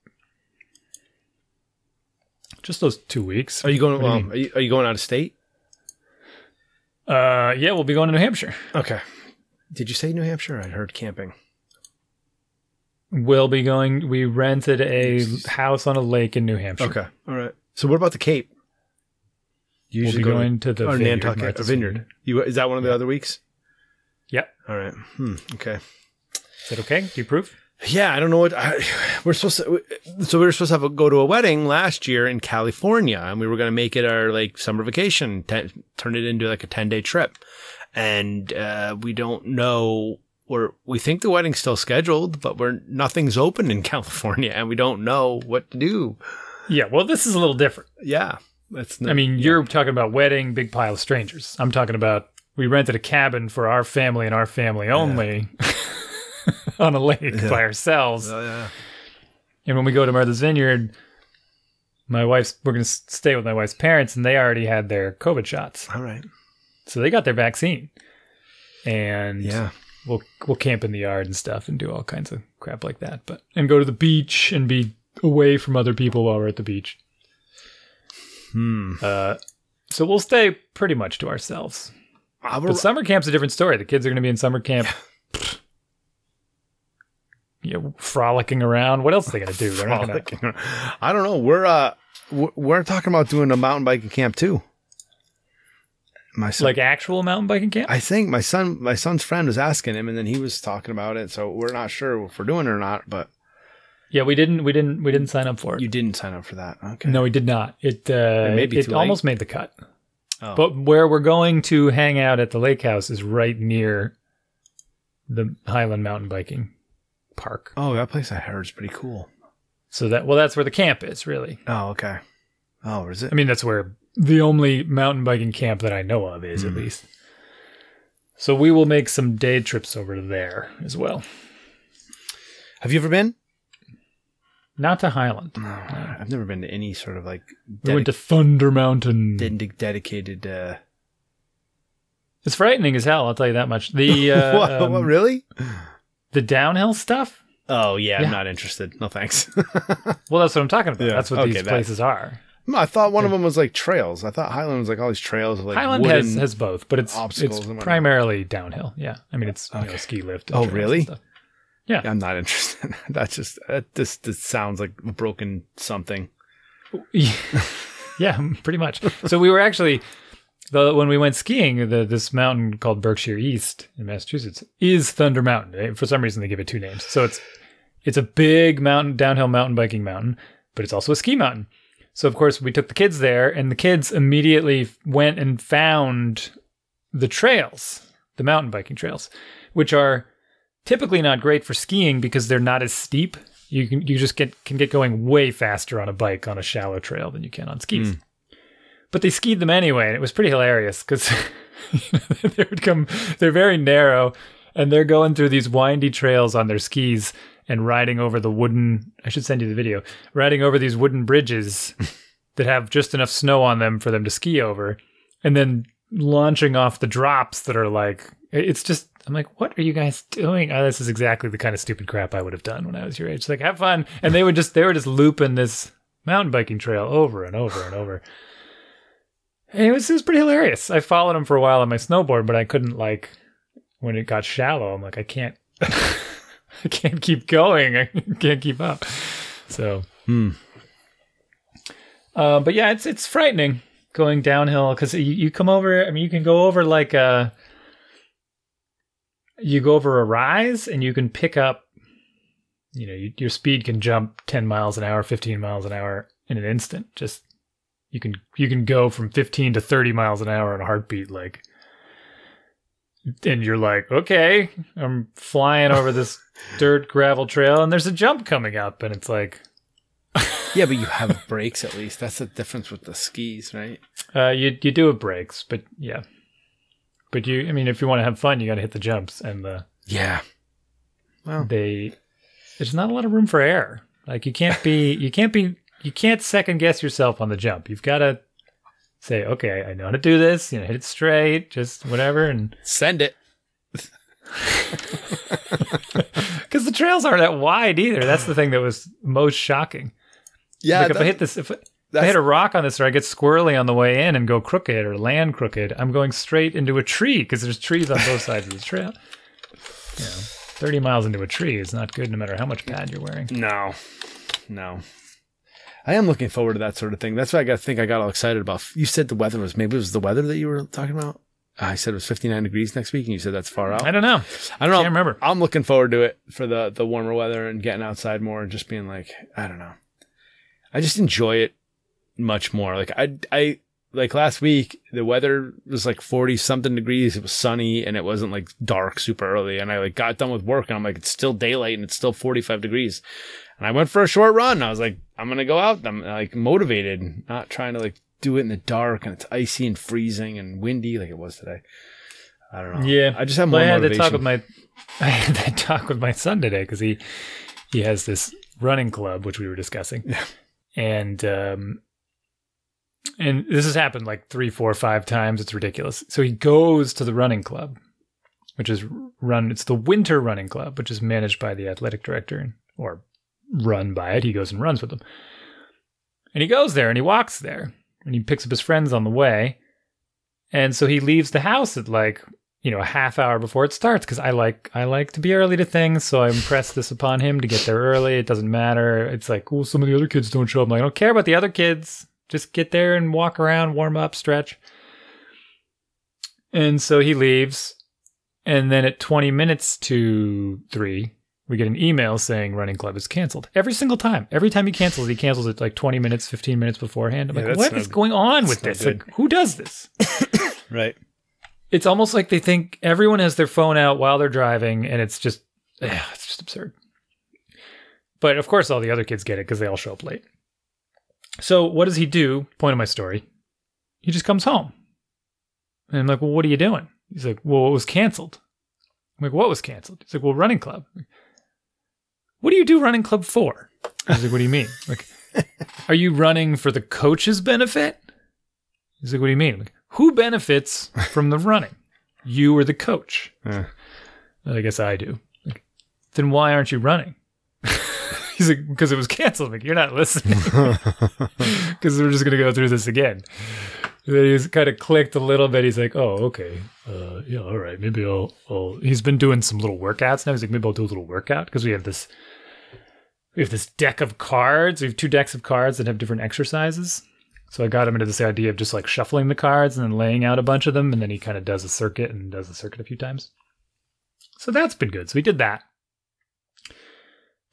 Just those two weeks. Are you going? What do you um, are, you, are you going out of state? Uh, yeah, we'll be going to New Hampshire. Okay. Did you say New Hampshire? I heard camping. We'll be going. We rented a house on a lake in New Hampshire. Okay. All right. So, what about the Cape? You We'll be go going to the or vineyard, Nantucket, a vineyard. You is that one of the other weeks? Yep. All right. Hmm. Okay. Is that okay? Do you approve? Yeah, I don't know what I, we're supposed to. So we were supposed to have a, go to a wedding last year in California, and we were going to make it our like summer vacation, ten, turn it into like a ten day trip, and uh, we don't know. We're we think the wedding's still scheduled, but we're nothing's open in California, and we don't know what to do. Yeah. Well, this is a little different. Yeah, that's. I mean, you're talking about wedding, big pile of strangers. I'm talking about we rented a cabin for our family and our family only on a lake by ourselves. Oh, yeah. And when we go to Martha's Vineyard, my wife's we're going to stay with my wife's parents, and they already had their COVID shots, All right. so they got their vaccine. And Yeah. We'll we'll camp in the yard and stuff and do all kinds of crap like that. But and go to the beach and be away from other people while we're at the beach. Hmm. Uh, so we'll stay pretty much to ourselves. But summer camp's a different story. The kids are going to be in summer camp. You know, frolicking around. What else are they going to do? They're not to. I don't know. We're uh we're- we're talking about doing a mountain biking camp too. My son, Like actual mountain biking camp? I think my son my son's friend was asking him, and then he was talking about it. So we're not sure if we're doing it or not. But yeah, we didn't. We didn't. We didn't sign up for it. you didn't sign up for that. Okay. No, we did not. It uh, be it almost made the cut. Oh. But where we're going to hang out at the lake house is right near the Highland Mountain Biking Park. Oh, that place I heard is pretty cool. So that well, that's where the camp is really. Oh, okay. Oh, is it? I mean, that's where the only mountain biking camp that I know of is, Hmm. at least. So we will make some day trips over there as well. Have you ever been? Not to Highland. No, I've never been to any sort of like We went to Thunder Mountain. dedic- dedicated. Uh, It's frightening as hell. I'll tell you that much. The uh, what, um, what, really? the downhill stuff. Oh yeah, Yeah. I'm not interested. No thanks. Well, that's what I'm talking about. Yeah, That's what okay, these that- places are. No, I thought one of them was like trails. I thought Highland was like all these trails, like Highland has, has both, but it's it's primarily downhill. Yeah, I mean it's you know, ski lift. Oh, really? stuff. I'm not interested. That's just that this this sounds like a broken something. yeah, pretty much. So we were actually the when we went skiing, the this mountain called Berkshire East in Massachusetts is Thunder Mountain. For some reason, they give it two names. So it's it's a big mountain, downhill mountain biking mountain, but it's also a ski mountain. So of course, we took the kids there, and the kids immediately went and found the trails, the mountain biking trails, which are typically not great for skiing because they're not as steep. You can you just get can get going way faster on a bike on a shallow trail than you can on skis. Hmm. But they skied them anyway, and it was pretty hilarious because they would come. They're very narrow, and they're going through these windy trails on their skis and riding over the wooden. I should send you the video. Riding over these wooden bridges that have just enough snow on them for them to ski over, and then launching off the drops that are like it's just I'm like, what are you guys doing? Oh, this is exactly the kind of stupid crap I would have done when I was your age. Like, have fun. And they would just they were just looping this mountain biking trail over and over and over. And it was it was pretty hilarious. I followed them for a while on my snowboard, but I couldn't like when it got shallow. I'm like, I can't, I can't keep going. I can't keep up. So Hmm. Uh, but yeah, it's it's frightening going downhill because you, you come over. I mean, you can go over like a you go over a rise and you can pick up. You know, you, your speed can jump ten miles an hour, fifteen miles an hour in an instant. Just you can you can go from fifteen to thirty miles an hour in a heartbeat, like. And you're like, okay, I'm flying over this dirt gravel trail, and there's a jump coming up, and it's like, Yeah, but you have brakes at least. That's the difference with the skis, right? Uh, you you do have brakes, but yeah, but you. I mean, if you want to have fun, you got to hit the jumps, and the Yeah. Well, they. There's not a lot of room for error. Like you can't be you can't be you can't second guess yourself on the jump. You've got to say, okay, I know how to do this. You know, hit it straight, just whatever, and send it. because the trails aren't that wide either. That's the thing that was most shocking. Yeah, like if I hit this, if, I- if I hit a rock on this, or I get squirrely on the way in and go crooked or land crooked, I'm going straight into a tree because there's trees on both sides of the trail. You know, 30 miles into a tree is not good, no matter how much pad you're wearing. No, no. I am looking forward to that sort of thing. That's why I got think I got all excited about. You said the weather was maybe it was the weather that you were talking about. I said it was 59 degrees next week, and you said that's far out. I don't know. I don't know. Can't remember. I'm looking forward to it for the the warmer weather and getting outside more and just being like, I don't know. I just enjoy it much more. Like I I like last week the weather was like 40 something degrees. It was sunny and it wasn't like dark super early and I like got done with work and I'm like it's still daylight and it's still 45 degrees. And I went for a short run. I was like I'm going to go out. I'm like motivated, not trying to like do it in the dark and it's icy and freezing and windy like it was today. I don't know. Yeah. I just have more I had to talk with my I had that talk with my son today because he he has this running club which we were discussing, Yeah. and um, and this has happened like three, four, five times. It's ridiculous. So he goes to the running club, which is run. It's the winter running club, which is managed by the athletic director or run by it. He goes and runs with them, and he goes there and he walks there and he picks up his friends on the way, and so he leaves the house at like you know a half hour before it starts because I like I like to be early to things, so I impress this upon him to get there early. It doesn't matter. It's like, oh, some of the other kids don't show up. I'm like, I don't care about the other kids. Just get there and walk around, warm up, stretch. And so he leaves, and then at 20 minutes to three, we get an email saying running club is canceled. Every single time. Every time he cancels, he cancels it like 20 minutes, 15 minutes beforehand. I'm Yeah, like, what no is going on with this? Like, who does this? right. it's almost like they think everyone has their phone out while they're driving, and it's just, ugh, it's just absurd. But of course, all the other kids get it because they all show up late. So what does he do? Point of my story. He just comes home, and I'm like, "Well, what are you doing?" He's like, "Well, it was canceled." I'm like, "What was canceled?" He's like, "Well, running club." What do you do running club for? He's like, "What do you mean?" Like, are you running for the coach's benefit? He's like, "What do you mean?" Like, Who benefits from the running? You or the coach? Yeah. I guess I do. Like, then why aren't you running? He's like, because it was canceled. Like, you're not listening. Because we're just gonna go through this again. He's kind of clicked a little bit. He's like, oh, okay, uh, yeah, all right, maybe I'll, I'll. He's been doing some little workouts now. He's like, maybe I'll do a little workout because we have this. We have this deck of cards. We have two decks of cards that have different exercises. So I got him into this idea of just like shuffling the cards and then laying out a bunch of them, and then he kind of does a circuit and does the circuit a few times. So that's been good. So we did that.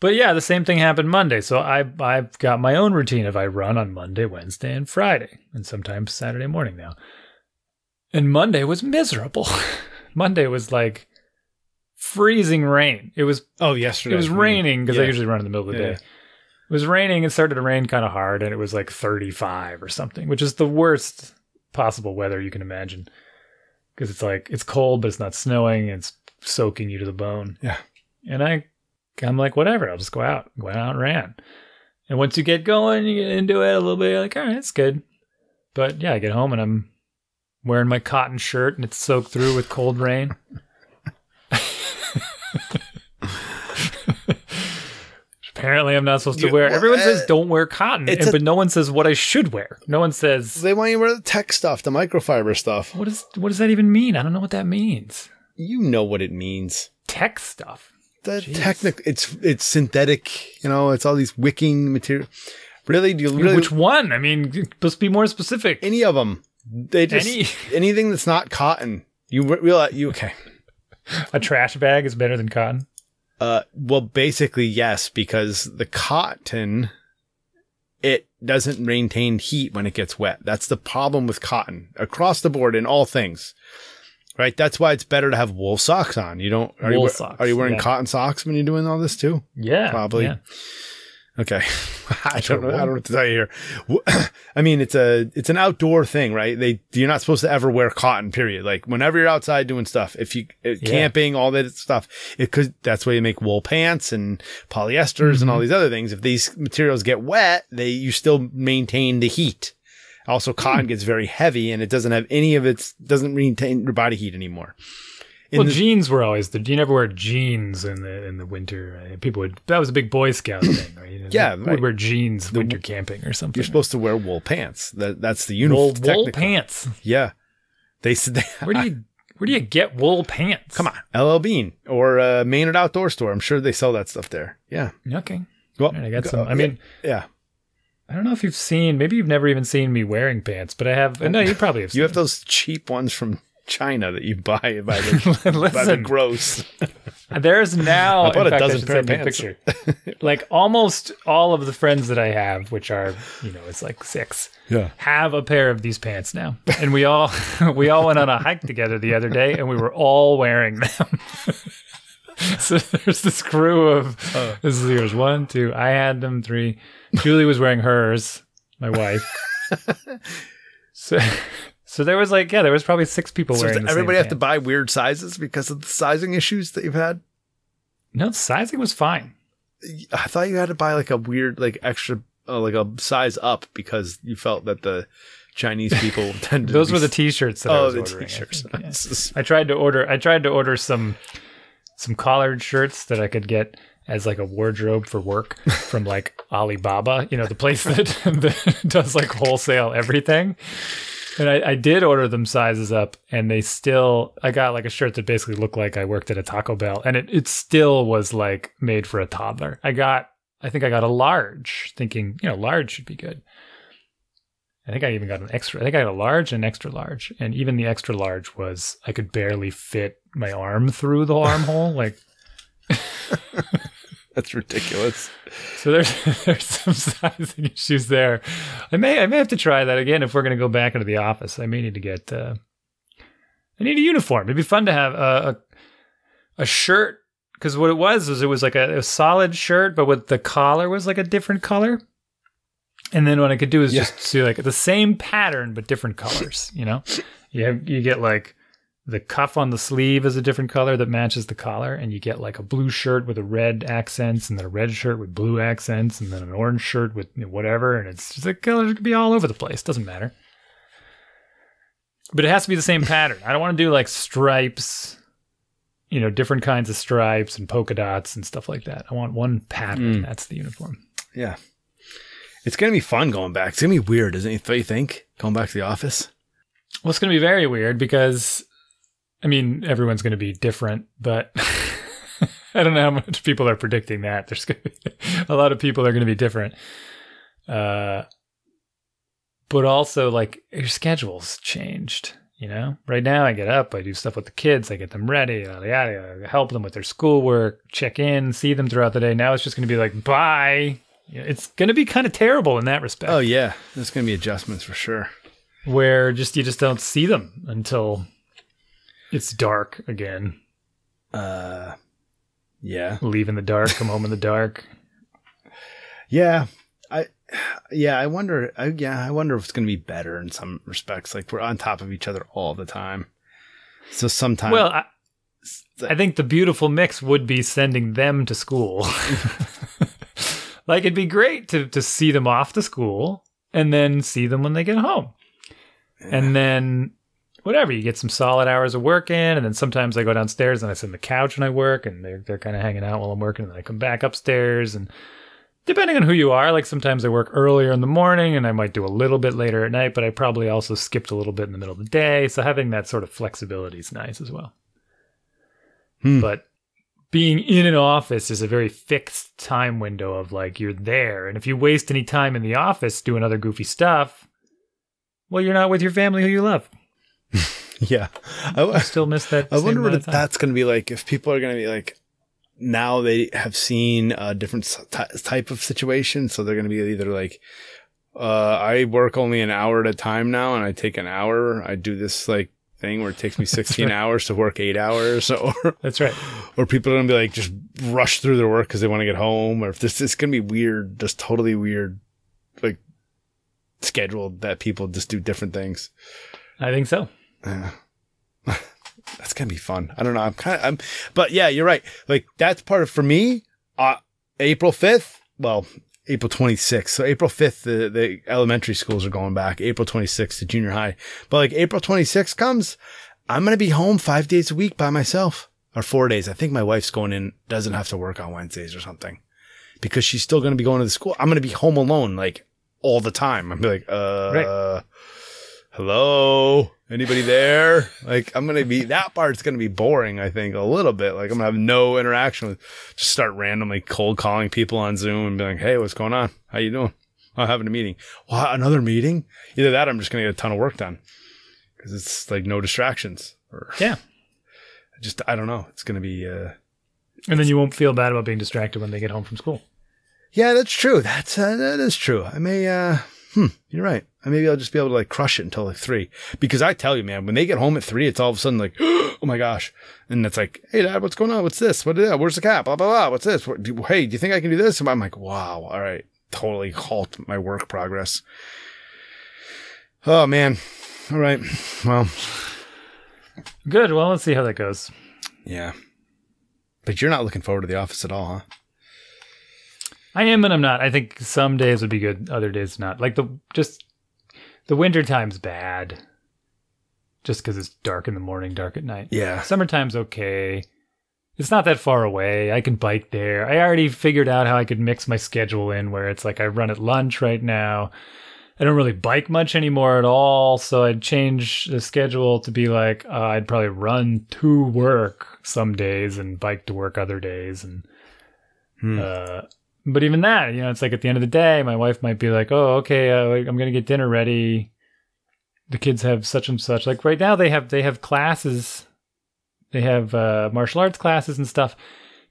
But yeah, the same thing happened Monday. So I I've got my own routine of I run on Monday, Wednesday, and Friday, and sometimes Saturday morning now. And Monday was miserable. Monday was like freezing rain. It was Oh, yesterday. it was hmm. raining because I usually run in the middle of the Yeah. day. It was raining. It started to rain kind of hard, and it was like 35 or something, which is the worst possible weather you can imagine. Because it's like it's cold, but it's not snowing. And it's soaking you to the bone. Yeah. And I, I'm like, whatever. I'll just go out. Go out and ran. And once you get going, you get into it a little bit. You're like, all right, it's good. But yeah, I get home and I'm wearing my cotton shirt, and it's soaked through with cold rain. Apparently, I'm not supposed to You- wear. well, Everyone uh, says don't wear cotton, and- a- but no one says what I should wear. No one says They want you to wear the tech stuff, the microfiber stuff. what does what does that even mean. I don't know what that means. You know what it means. Tech stuff. The Jeez. technic, it's it's synthetic. You know, it's all these wicking material. Really? Do you really? Which one? I mean, let's be more specific. any of them? They just Any- anything that's not cotton. You re- realize you okay? A trash bag is better than cotton. Uh, well, basically yes, because the cotton it doesn't maintain heat when it gets wet. That's the problem with cotton across the board in all things. Right? That's why it's better to have wool socks on. You don't are you Wool we- socks, are you wearing yeah. cotton socks when you're doing all this too? Yeah, Probably. yeah. Okay. I don't know. I don't know what to tell you here. I mean, it's a it's an outdoor thing, right? They you're not supposed to ever wear cotton. Period. Like whenever you're outside doing stuff, if you uh, camping, all that stuff, it could. That's why you make wool pants and polyesters and all Mm-hmm. these other things. If these materials get wet, they you still maintain the heat. Also, Hmm. cotton gets very heavy and it doesn't have any of its doesn't retain your body heat anymore. In Well, the- jeans were always the. You never wear jeans in the in the winter. Right? People would. That was a big Boy Scout thing, right? You know, Yeah, right. would wear jeans winter camping or something. you're supposed to wear wool pants. That that's the uniform. wool pants. Yeah, they said. They, Where do you where do you get wool pants? Come on, LL Bean or uh, Maynard Outdoor Store. I'm sure they sell that stuff there. Yeah. Okay. Well, right, I got go- some. I mean, yeah. I don't know if you've seen. Maybe you've never even seen me wearing pants, but I have. No, you probably have. You have those cheap ones from China that you buy by the, by the gross. There's now. I bought in a fact, dozen should pair of send you a pants. picture. like almost all of the friends that I have, which are you know, it's like six, Yeah. have a pair of these pants now, and we all we all went on a hike together the other day, and we were all wearing them. so there's this crew of Oh. this is yours one, two. I had them three. Julie was wearing hers. My wife. so. So there was like, yeah, there was probably six people So wearing. does the same everybody have to buy weird sizes because of the sizing issues that you've had? No, the sizing was fine. I thought you had to buy like a weird, like extra, uh, like a size up because you felt that the Chinese people tend to. Those be were the T-shirts. that I oh was the ordering. I t-shirts. think, yeah. I tried to order. I tried to order some some collared shirts that I could get as like a wardrobe for work from like Alibaba, you know, the place that, that does like wholesale everything. And I, I did order them sizes up, and they still. I got like a shirt that basically looked like I worked at a Taco Bell, and it it still was like made for a toddler. I got. I think I got a large, thinking you know large should be good. I think I even got an extra. I think I got a large and an extra large, and even the extra large was I could barely fit my arm through the armhole. Like that's ridiculous. so, there's there's some sizing issues there. I may I may have to try that again if we're going to go back into the office. I may need to get. Uh, I need a uniform. It'd be fun to have a a, a shirt because what it was was it was like a, a solid shirt, but with the collar was like a different color. And then what I could do is Yeah. just do like the same pattern but different colors. You know, you have you get like the cuff on the sleeve is a different color that matches the collar, and you get like a blue shirt with a red accents, and then a red shirt with blue accents, and then an orange shirt with whatever, and it's just the colors could be all over the place. Doesn't matter. But it has to be the same pattern. I don't want to do like stripes, you know, different kinds of stripes and polka dots and stuff like that. I want one pattern. Mm. That's the uniform. Yeah. It's gonna be fun going back. It's gonna be weird, isn't it? You think going back to the office? Well, it's going to be very weird because, I mean, everyone's going to be different, but I don't know how much people are predicting that. There's going to be a lot of people are going to be different. Uh, but also, like, your schedule's changed. You know, right now I get up, I do stuff with the kids, I get them ready, yada, yada, help them with their schoolwork, check in, see them throughout the day. Now it's just going to be like, bye. It's going to be kind of terrible in that respect Oh yeah, there's gonna be adjustments for sure. where just you just don't see them until it's dark again. Uh, yeah, Leave in the dark, come home in the dark. yeah. I, yeah. I wonder. I, yeah, I wonder if it's gonna be better in some respects. Like we're on top of each other all the time. So sometimes, Well, I, I think the beautiful mix would be sending them to school. like it'd be great to to see them off to school and then see them when they get home. And then whatever, you get some solid hours of work in, and then sometimes I go downstairs and I sit on the couch and I work, and they're they're kind of hanging out while I'm working, and then I come back upstairs, and depending on who you are, like sometimes I work earlier in the morning, and I might do a little bit later at night, but I probably also skipped a little bit in the middle of the day, so having that sort of flexibility is nice as well. Hmm. But being in an office is a very fixed time window of like you're there. And if you waste any time in the office doing other goofy stuff, well, you're not with your family who you love. Yeah. I I, still miss that. I wonder what amount of time. that's going to be like if people are going to be like, now they have seen a different type of situation. So they're going to be either like, uh, I work only an hour at a time now and I take an hour. I do this like thing where it takes me 16 right. hours to work eight hours or, That's right. or people are going to be like, just rush through their work because they want to get home or if this is going to be weird, just totally weird, like scheduled that people just do different things. I think so. Yeah. that's gonna be fun. I don't know. I'm kind of, I'm, but yeah, you're right. Like that's part of for me. Uh, April fifth. Well, April 26th. So April 5th, the, the elementary schools are going back. April 26th to junior high. But like April 26th comes, I'm gonna be home five days a week by myself or four days. I think my wife's going in, doesn't have to work on Wednesdays or something because she's still gonna be going to the school. I'm gonna be home alone like all the time. I'm be like, uh, Right. hello, anybody there? Like, I'm gonna be that part's gonna be boring. I think a little bit. Like, I'm gonna have no interaction with. Just start randomly cold calling people on Zoom and be like, hey, what's going on? How you doing? I'm having a meeting. What? Another meeting? Either that, or I'm just gonna get a ton of work done because it's like no distractions. Or Yeah. just I don't know. It's gonna be. uh And then you won't feel bad about being distracted when they get home from school. Yeah, that's true. That's uh, that is true. I may. uh Hmm, you're right. I maybe I'll just be able to like crush it until like three. Because I tell you, man, when they get home at three, it's all of a sudden like, oh my gosh, and it's like, hey, dad, what's going on? What's this? What is Uh, where's the cat? Blah blah blah. What's this? What, do, hey, do you think I can do this? And I'm like, wow, all right, totally halt my work progress. Oh man, all right, well, Good. Well, let's see how that goes. yeah, but you're not looking forward to the office at all, huh? I am and I'm not. I think some days would be good, other days not. Like the just the winter time's bad. Just because it's dark in the morning, dark at night. Yeah, Summertime's okay. It's not that far away. I can bike there. I already figured out how I could mix my schedule in where it's like I run at lunch right now. I don't really bike much anymore at all, so I'd change the schedule to be like uh, I'd probably run to work some days and bike to work other days and Hmm. uh but even that, you know, it's like at the end of the day, my wife might be like, "Oh, okay, uh, I'm going to get dinner ready." The kids have such and such. Like right now they have they have classes they have uh, martial arts classes and stuff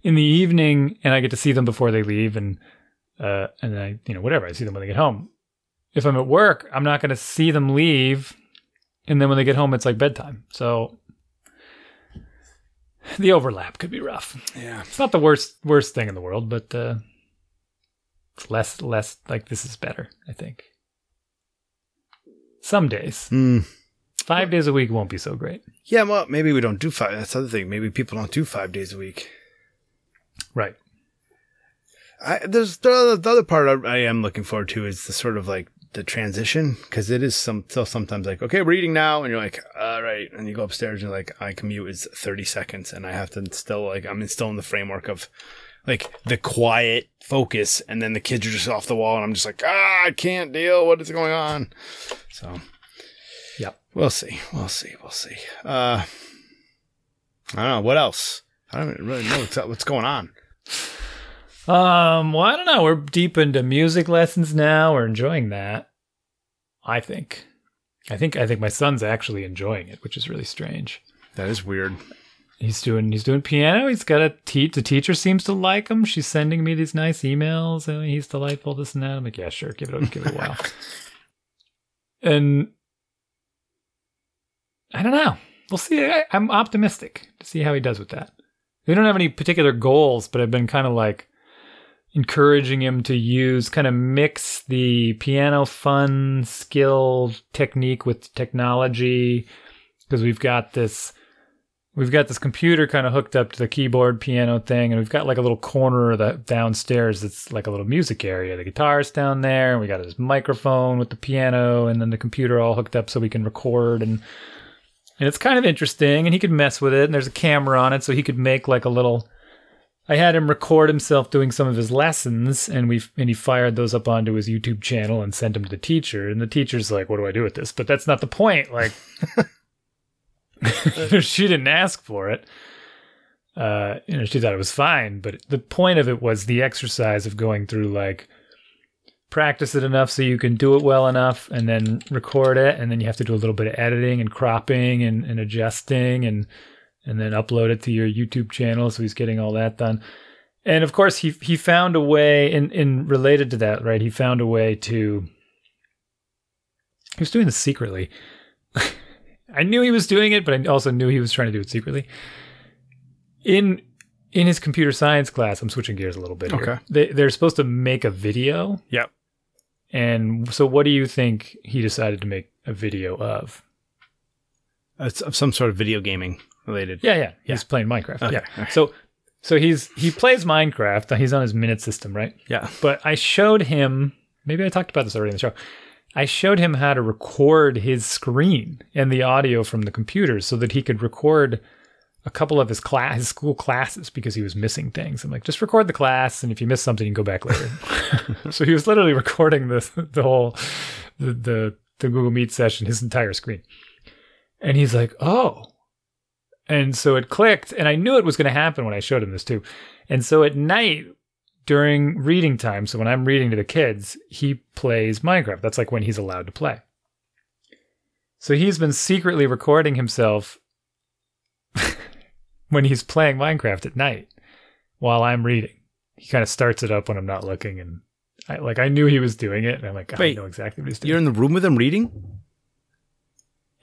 in the evening, and I get to see them before they leave, and uh, and I you know whatever I see them when they get home. If I'm at work, I'm not going to see them leave, and then when they get home, it's like bedtime. So the overlap could be rough. yeah. It's not the worst worst thing in the world, but uh, less less like this is better. I think. Some days, Hmm. five days a week won't be so great. Yeah, well, maybe we don't do five. That's the other thing. Maybe people don't do five days a week. Right. I, there's the other, the other part I, I am looking forward to is the sort of like the transition because it is some still sometimes like okay we're eating now and you're like all right and you go upstairs and you're like I commute is 30 seconds and I have to still like I'm still in the framework of like the quiet focus and then the kids are just off the wall and I'm just like ah I can't deal what is going on so Yep. we'll see we'll see we'll see uh I don't know what else I don't really know what's what's going on Um, well, I don't know. We're deep into music lessons now. We're enjoying that. I think. I think I think my son's actually enjoying it, which is really strange. that is weird He's doing he's doing piano. He's got a teach. The teacher seems to like him. She's sending me these nice emails. And he's delightful. This and that. I'm like, yeah, sure. Give it a, give it a while. And I don't know. We'll see. I, I'm optimistic to see how he does with that. We don't have any particular goals, but I've been kind of like encouraging him to use kind of mix the piano fun skill technique with technology because we've got this we've got this computer kind of hooked up to the keyboard piano thing and we've got like a little corner of the downstairs that's like a little music area the guitar's down there and we got this microphone with the piano and then the computer all hooked up so we can record and and it's kind of interesting and he could mess with it and there's a camera on it so he could make like a little I had him record himself doing some of his lessons, and we and he fired those up onto his YouTube channel and sent them to the teacher. And the teacher's like, "What do I do with this?" But that's not the point. Like, she didn't ask for it. uh, you know, she thought it was fine, but the point of it was the exercise of going through like practice it enough so you can do it well enough and then record it and then you have to do a little bit of editing and cropping and, and adjusting and and then upload it to your YouTube channel so he's getting all that done. And of course he he found a way in in related to that, right? He found a way to he was doing this secretly. I knew he was doing it, but I also knew he was trying to do it secretly. In in his computer science class, I'm switching gears a little bit. Here. Okay. They they're supposed to make a video. Yep. And so what do you think he decided to make a video of? It's of some sort of video gaming related. Yeah, yeah. He's playing Minecraft. Okay, Yeah. alright. So so he's he plays Minecraft. He's on his minute system, right? Yeah. But I showed him maybe I talked about this already in the show. I showed him how to record his screen and the audio from the computer so that he could record a couple of his class his school classes because he was missing things. I'm like, just record the class and if you miss something you can go back later. so he was literally recording the the whole the, the the Google Meet session, his entire screen. And he's like, "Oh." And so it clicked and I knew it was going to happen when I showed him this too. And so at night during reading time, so when I'm reading to the kids, he plays Minecraft. That's like when he's allowed to play. So he's been secretly recording himself when he's playing Minecraft at night while I'm reading. He kind of starts it up when I'm not looking and I like I knew he was doing it and I'm like I Wait, know exactly what he's doing. You're in the room with him reading?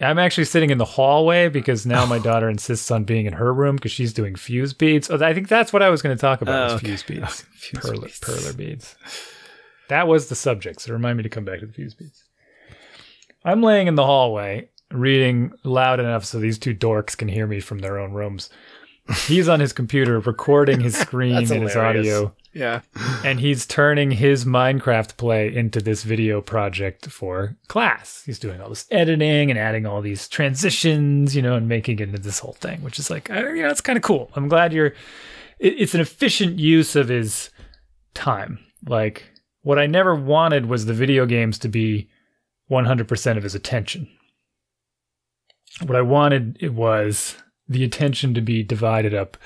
I'm actually sitting in the hallway because now my daughter insists on being in her room because she's doing fuse beads. Oh, I think that's what I was going to talk about Oh, okay. fuse beads. Fuse perler, beads. perler beads. That was the subject. So remind me to come back to the fuse beads. I'm laying in the hallway reading loud enough so these two dorks can hear me from their own rooms. He's on his computer recording his screen and his audio, Yeah. and he's turning his Minecraft play into this video project for class. He's doing all this editing and adding all these transitions, you know, and making it into this whole thing, which is like, you know, it's kind of cool. I'm glad you're. It, it's an efficient use of his time. Like what I never wanted was the video games to be 100% of his attention. What I wanted it was the attention to be divided up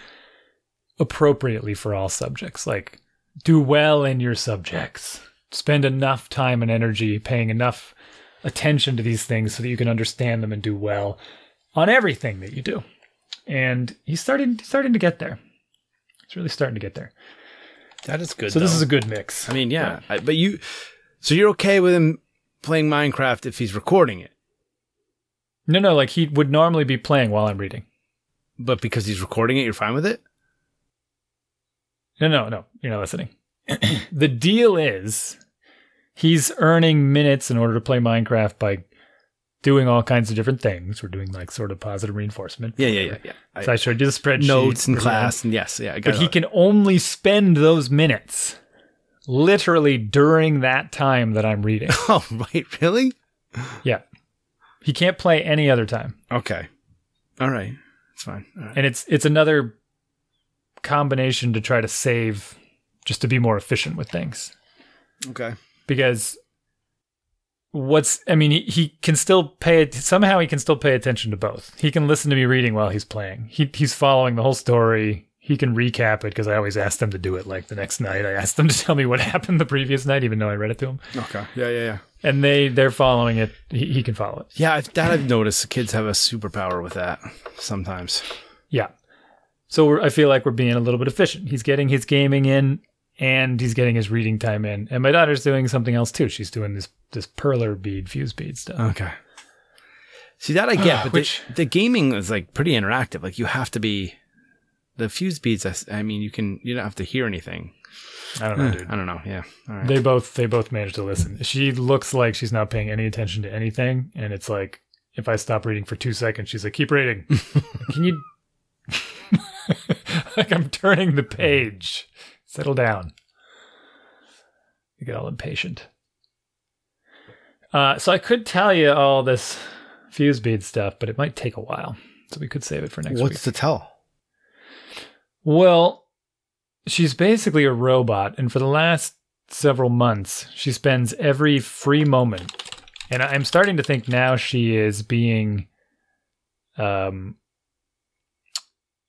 appropriately for all subjects. Like, do well in your subjects. Spend enough time and energy paying enough attention to these things so that you can understand them and do well on everything that you do. And he's starting he's starting to get there. He's really starting to get there. That is good. So this is a good mix. I mean, yeah. I, but you, so you're okay with him playing Minecraft if he's recording it, No, no, like he would normally be playing while I'm reading. but because he's recording it, you're fine with it? No, no, no. You're not listening. the deal is he's earning minutes in order to play Minecraft by doing all kinds of different things. We're doing like sort of positive reinforcement. Yeah, yeah, yeah, yeah. I, So I showed you the spreadsheet. notes in class, and yes, yeah. I got it. But he can only spend those minutes literally during that time that I'm reading. Oh, right, really? yeah. He can't play any other time. Okay, all right, it's fine. Right. And it's it's another combination to try to save just to be more efficient with things. Okay. because what's i mean he, he can still pay it somehow he can still pay attention to both he can listen to me reading while he's playing he, he's following the whole story he can recap it because i always ask them to do it like the next night i asked them to tell me what happened the previous night even though i read it to him Okay. Yeah, yeah, yeah. and they they're following it he, he can follow it Yeah, I've, that I've noticed. Kids have a superpower with that sometimes. yeah so we're, i feel like we're being a little bit efficient he's getting his gaming in and he's getting his reading time in and my daughter's doing something else too she's doing this this perler bead fuse bead stuff Okay. See that I get, but Which- the, the gaming is like pretty interactive. Like you have to be the fuse beads. I, I mean, you can you don't have to hear anything. i don't know eh, dude I don't know. Yeah. All right. They both they both manage to listen. She looks like she's not paying any attention to anything, and it's like if I stop reading for two seconds, she's like, "Keep reading." Can you? like I'm turning the page. Settle down. You get all impatient. Uh, so I could tell you all this fuse bead stuff, but it might take a while, so we could save it for next week. What's to tell? Well, she's basically a robot, and for the last several months, she spends every free moment. And I'm starting to think now she is being um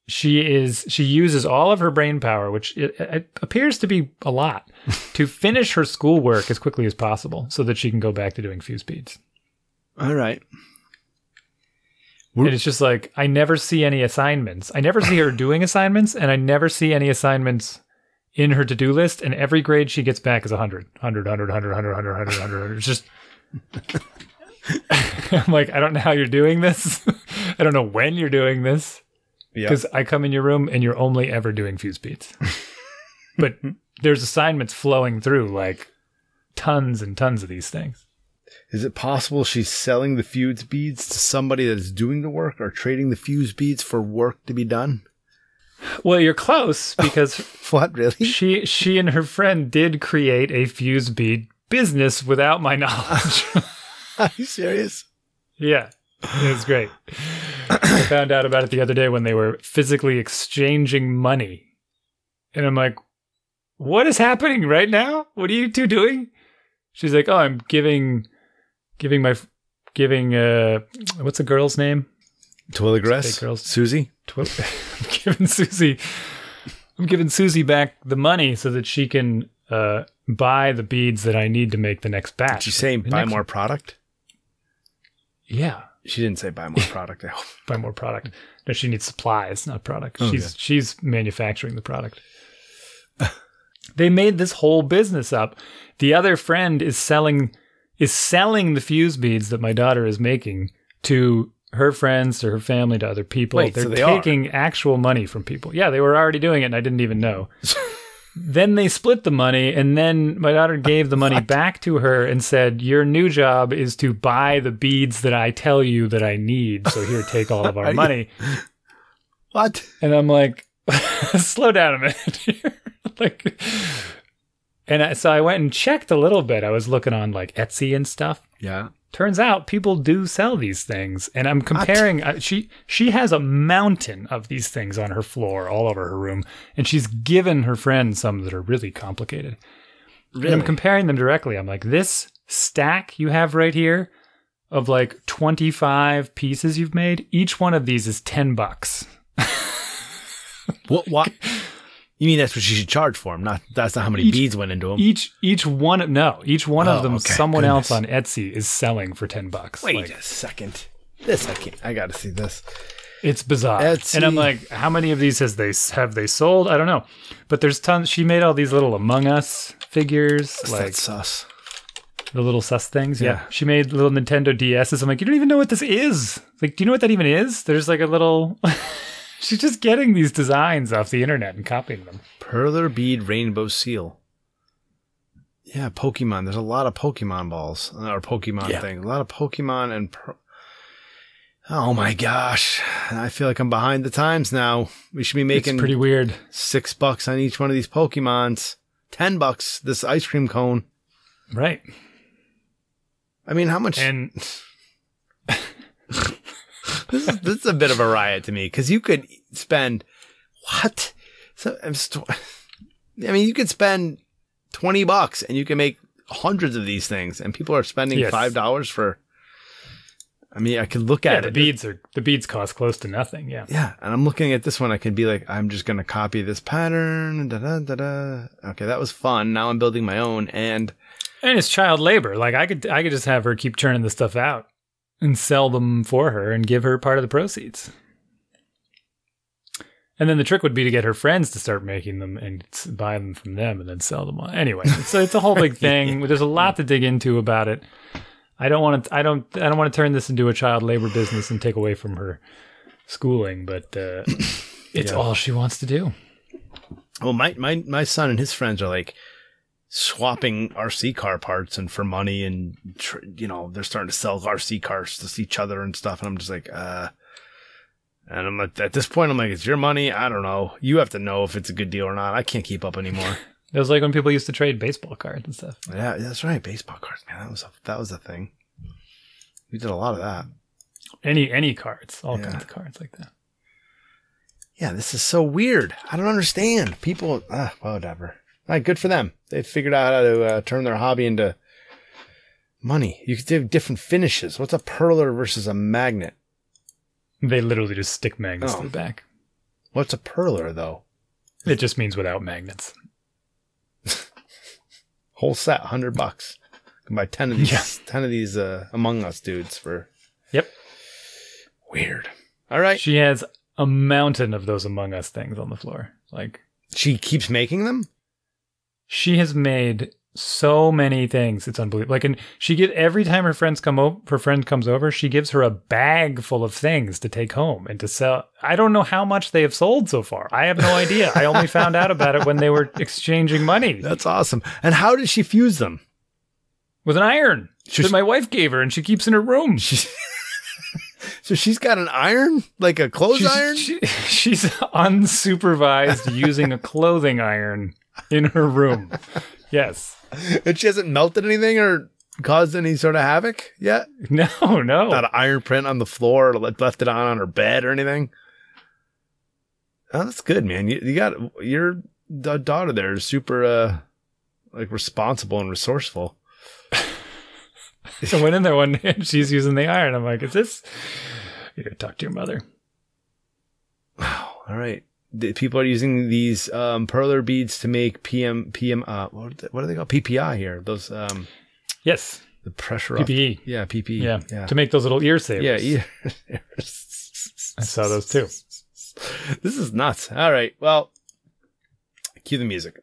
she is she uses all of her brain power, which it, it appears to be a lot, to finish her schoolwork as quickly as possible, so that she can go back to doing fuse beads. All right. And it's just like I never see any assignments. I never see her doing assignments, and I never see any assignments in her to-do list. And every grade she gets back is 100, 100, 100, 100, 100, 100, 100, 100. It's just. I'm like, I don't know how you're doing this. I don't know when you're doing this. Yeah. Because I come in your room and you're only ever doing fuse beads. but there's assignments flowing through like tons and tons of these things. Is it possible she's selling the fuse beads to somebody that is doing the work or trading the fuse beads for work to be done? Well, you're close because What, really? she she and her friend did create a fuse bead business without my knowledge. Are you serious? yeah. It was great. I found out about it the other day when they were physically exchanging money. And I'm like, what is happening right now? What are you two doing? She's like, oh, I'm giving, giving my, giving, uh, what's the girl's name? Twilly Fake Grass? girls. Susie? Twi- I'm giving Susie, I'm giving Susie back the money so that she can, uh, buy the beads that I need to make the next batch. She's saying The buy more product? Yeah. She didn't say buy more product. I hope. buy more product. No, she needs supplies, not product. Okay. She's she's manufacturing the product. they made this whole business up. The other friend is selling is selling the fuse beads that my daughter is making to her friends, to her family, to other people. Wait, They're so they are? taking actual money from people. Yeah, they were already doing it and I didn't even know. then they split the money and then my daughter gave the money back to her and said, "Your new job is to buy the beads that I tell you that I need. So here take all of our money." What? And I'm like, slow down a minute like, and so I went and checked a little bit. I was looking on like Etsy and stuff. Yeah. Turns out people do sell these things, and I'm comparing. Uh, she she has a mountain of these things on her floor, all over her room, and she's given her friends some that are really complicated. And I'm comparing them directly. I'm like, this stack you have right here of like 25 pieces you've made, each one of these is 10 bucks. What? What? You mean that's what she should charge for them? Not that's not how many Each- beads went into them. Each each one no, each one Oh, of them okay. someone else on Etsy is selling for 10 bucks. Wait Like, a second. This I can't. I got to see this. it's bizarre. Etsy. And I'm like, how many of these has they have they sold? I don't know. But there's tons she made all these little Among Us figures That's like sus. the little sus things. Yeah. Yeah. She made little Nintendo DSs. I'm like, you don't even know what this is. Like, do you know what that even is? There's like a little She's just getting these designs off the internet and copying them. Perler bead rainbow seal. Yeah, Pokemon. There's a lot of Pokemon balls uh, or Pokemon Yeah. thing. A lot of Pokemon and. Per- oh my gosh! I feel like I'm behind the times now. We should be making it's pretty weird. six bucks on each one of these Pokemons. Ten bucks this ice cream cone. Right. I mean, how much? And this, is, this is a bit of a riot to me because you could spend what? So I'm st- I mean, you could spend twenty bucks and you can make hundreds of these things, and people are spending Yes. five dollars for. I mean, I could look yeah, at the it. beads are the beads cost close to nothing. Yeah. Yeah, and I'm looking at this one. I could be like, I'm just gonna copy this pattern. Da da da da. Okay, that was fun. Now I'm building my own, and And it's child labor. Like I could I could just have her keep churning the stuff out and sell them for her and give her part of the proceeds. And then the trick would be to get her friends to start making them and buy them from them and then sell them. on- Anyway, so it's a whole big thing. There's a lot to dig into about it. I don't want to. I don't. I don't want to turn this into a child labor business and take away from her schooling. But uh, it's Yeah. all she wants to do. well, my my my son and his friends are like swapping RC car parts and for money, and tr- you know they're starting to sell RC cars to each other and stuff. And I'm just like, uh. And I'm like, at this point, I'm like, it's your money. I don't know. You have to know if it's a good deal or not. I can't keep up anymore. It was like when people used to trade baseball cards and stuff. yeah, that's right. Baseball cards, man. That was a that was a thing. We did a lot of that. Any any cards, all Yeah. kinds of cards like that. Yeah, this is so weird. I don't understand. People, ah, whatever. All right, good for them. They figured out how to uh, turn their hobby into money. You could do different finishes. What's a perler versus a magnet? They literally just stick magnets Oh. to the back. What's a perler though? It just means without magnets. Whole set, hundred bucks. Can buy ten of these. Ten of these uh, Among Us dudes for Yep. weird. All right. She has a mountain of those Among Us things on the floor. Like She keeps making them. She has made so many things. It's unbelievable. Like, and she get every time her friends come over, her friend comes over, she gives her a bag full of things to take home and to sell. I don't know how much they have sold so far. I have no idea. I only found out about it when they were exchanging money That's awesome. And how did she fuse them? with an iron She's- that my wife gave her, and she keeps in her room. She, so she's got an iron, like a clothes She's, iron. she- she's unsupervised using a clothing iron in her room. Yes. and she hasn't melted anything or caused any sort of havoc yet. No, no. Not an iron print on the floor or left it on on her bed or anything. Oh, that's good, man. You, you got your daughter there is super, uh, like responsible and resourceful. I went in there one day and she's using the iron. I'm like, is this? You gotta talk to your mother. Wow. All right. The people are using these um, perler beads to make PM PM. Uh, what, are they, what do they called? PPI here. Those um, Yes, the pressure. off- PPE. Yeah, PPE. Yeah, yeah. to make those little ear savers. Yeah, ear. I saw those too. This is nuts. All right. Well, cue the music.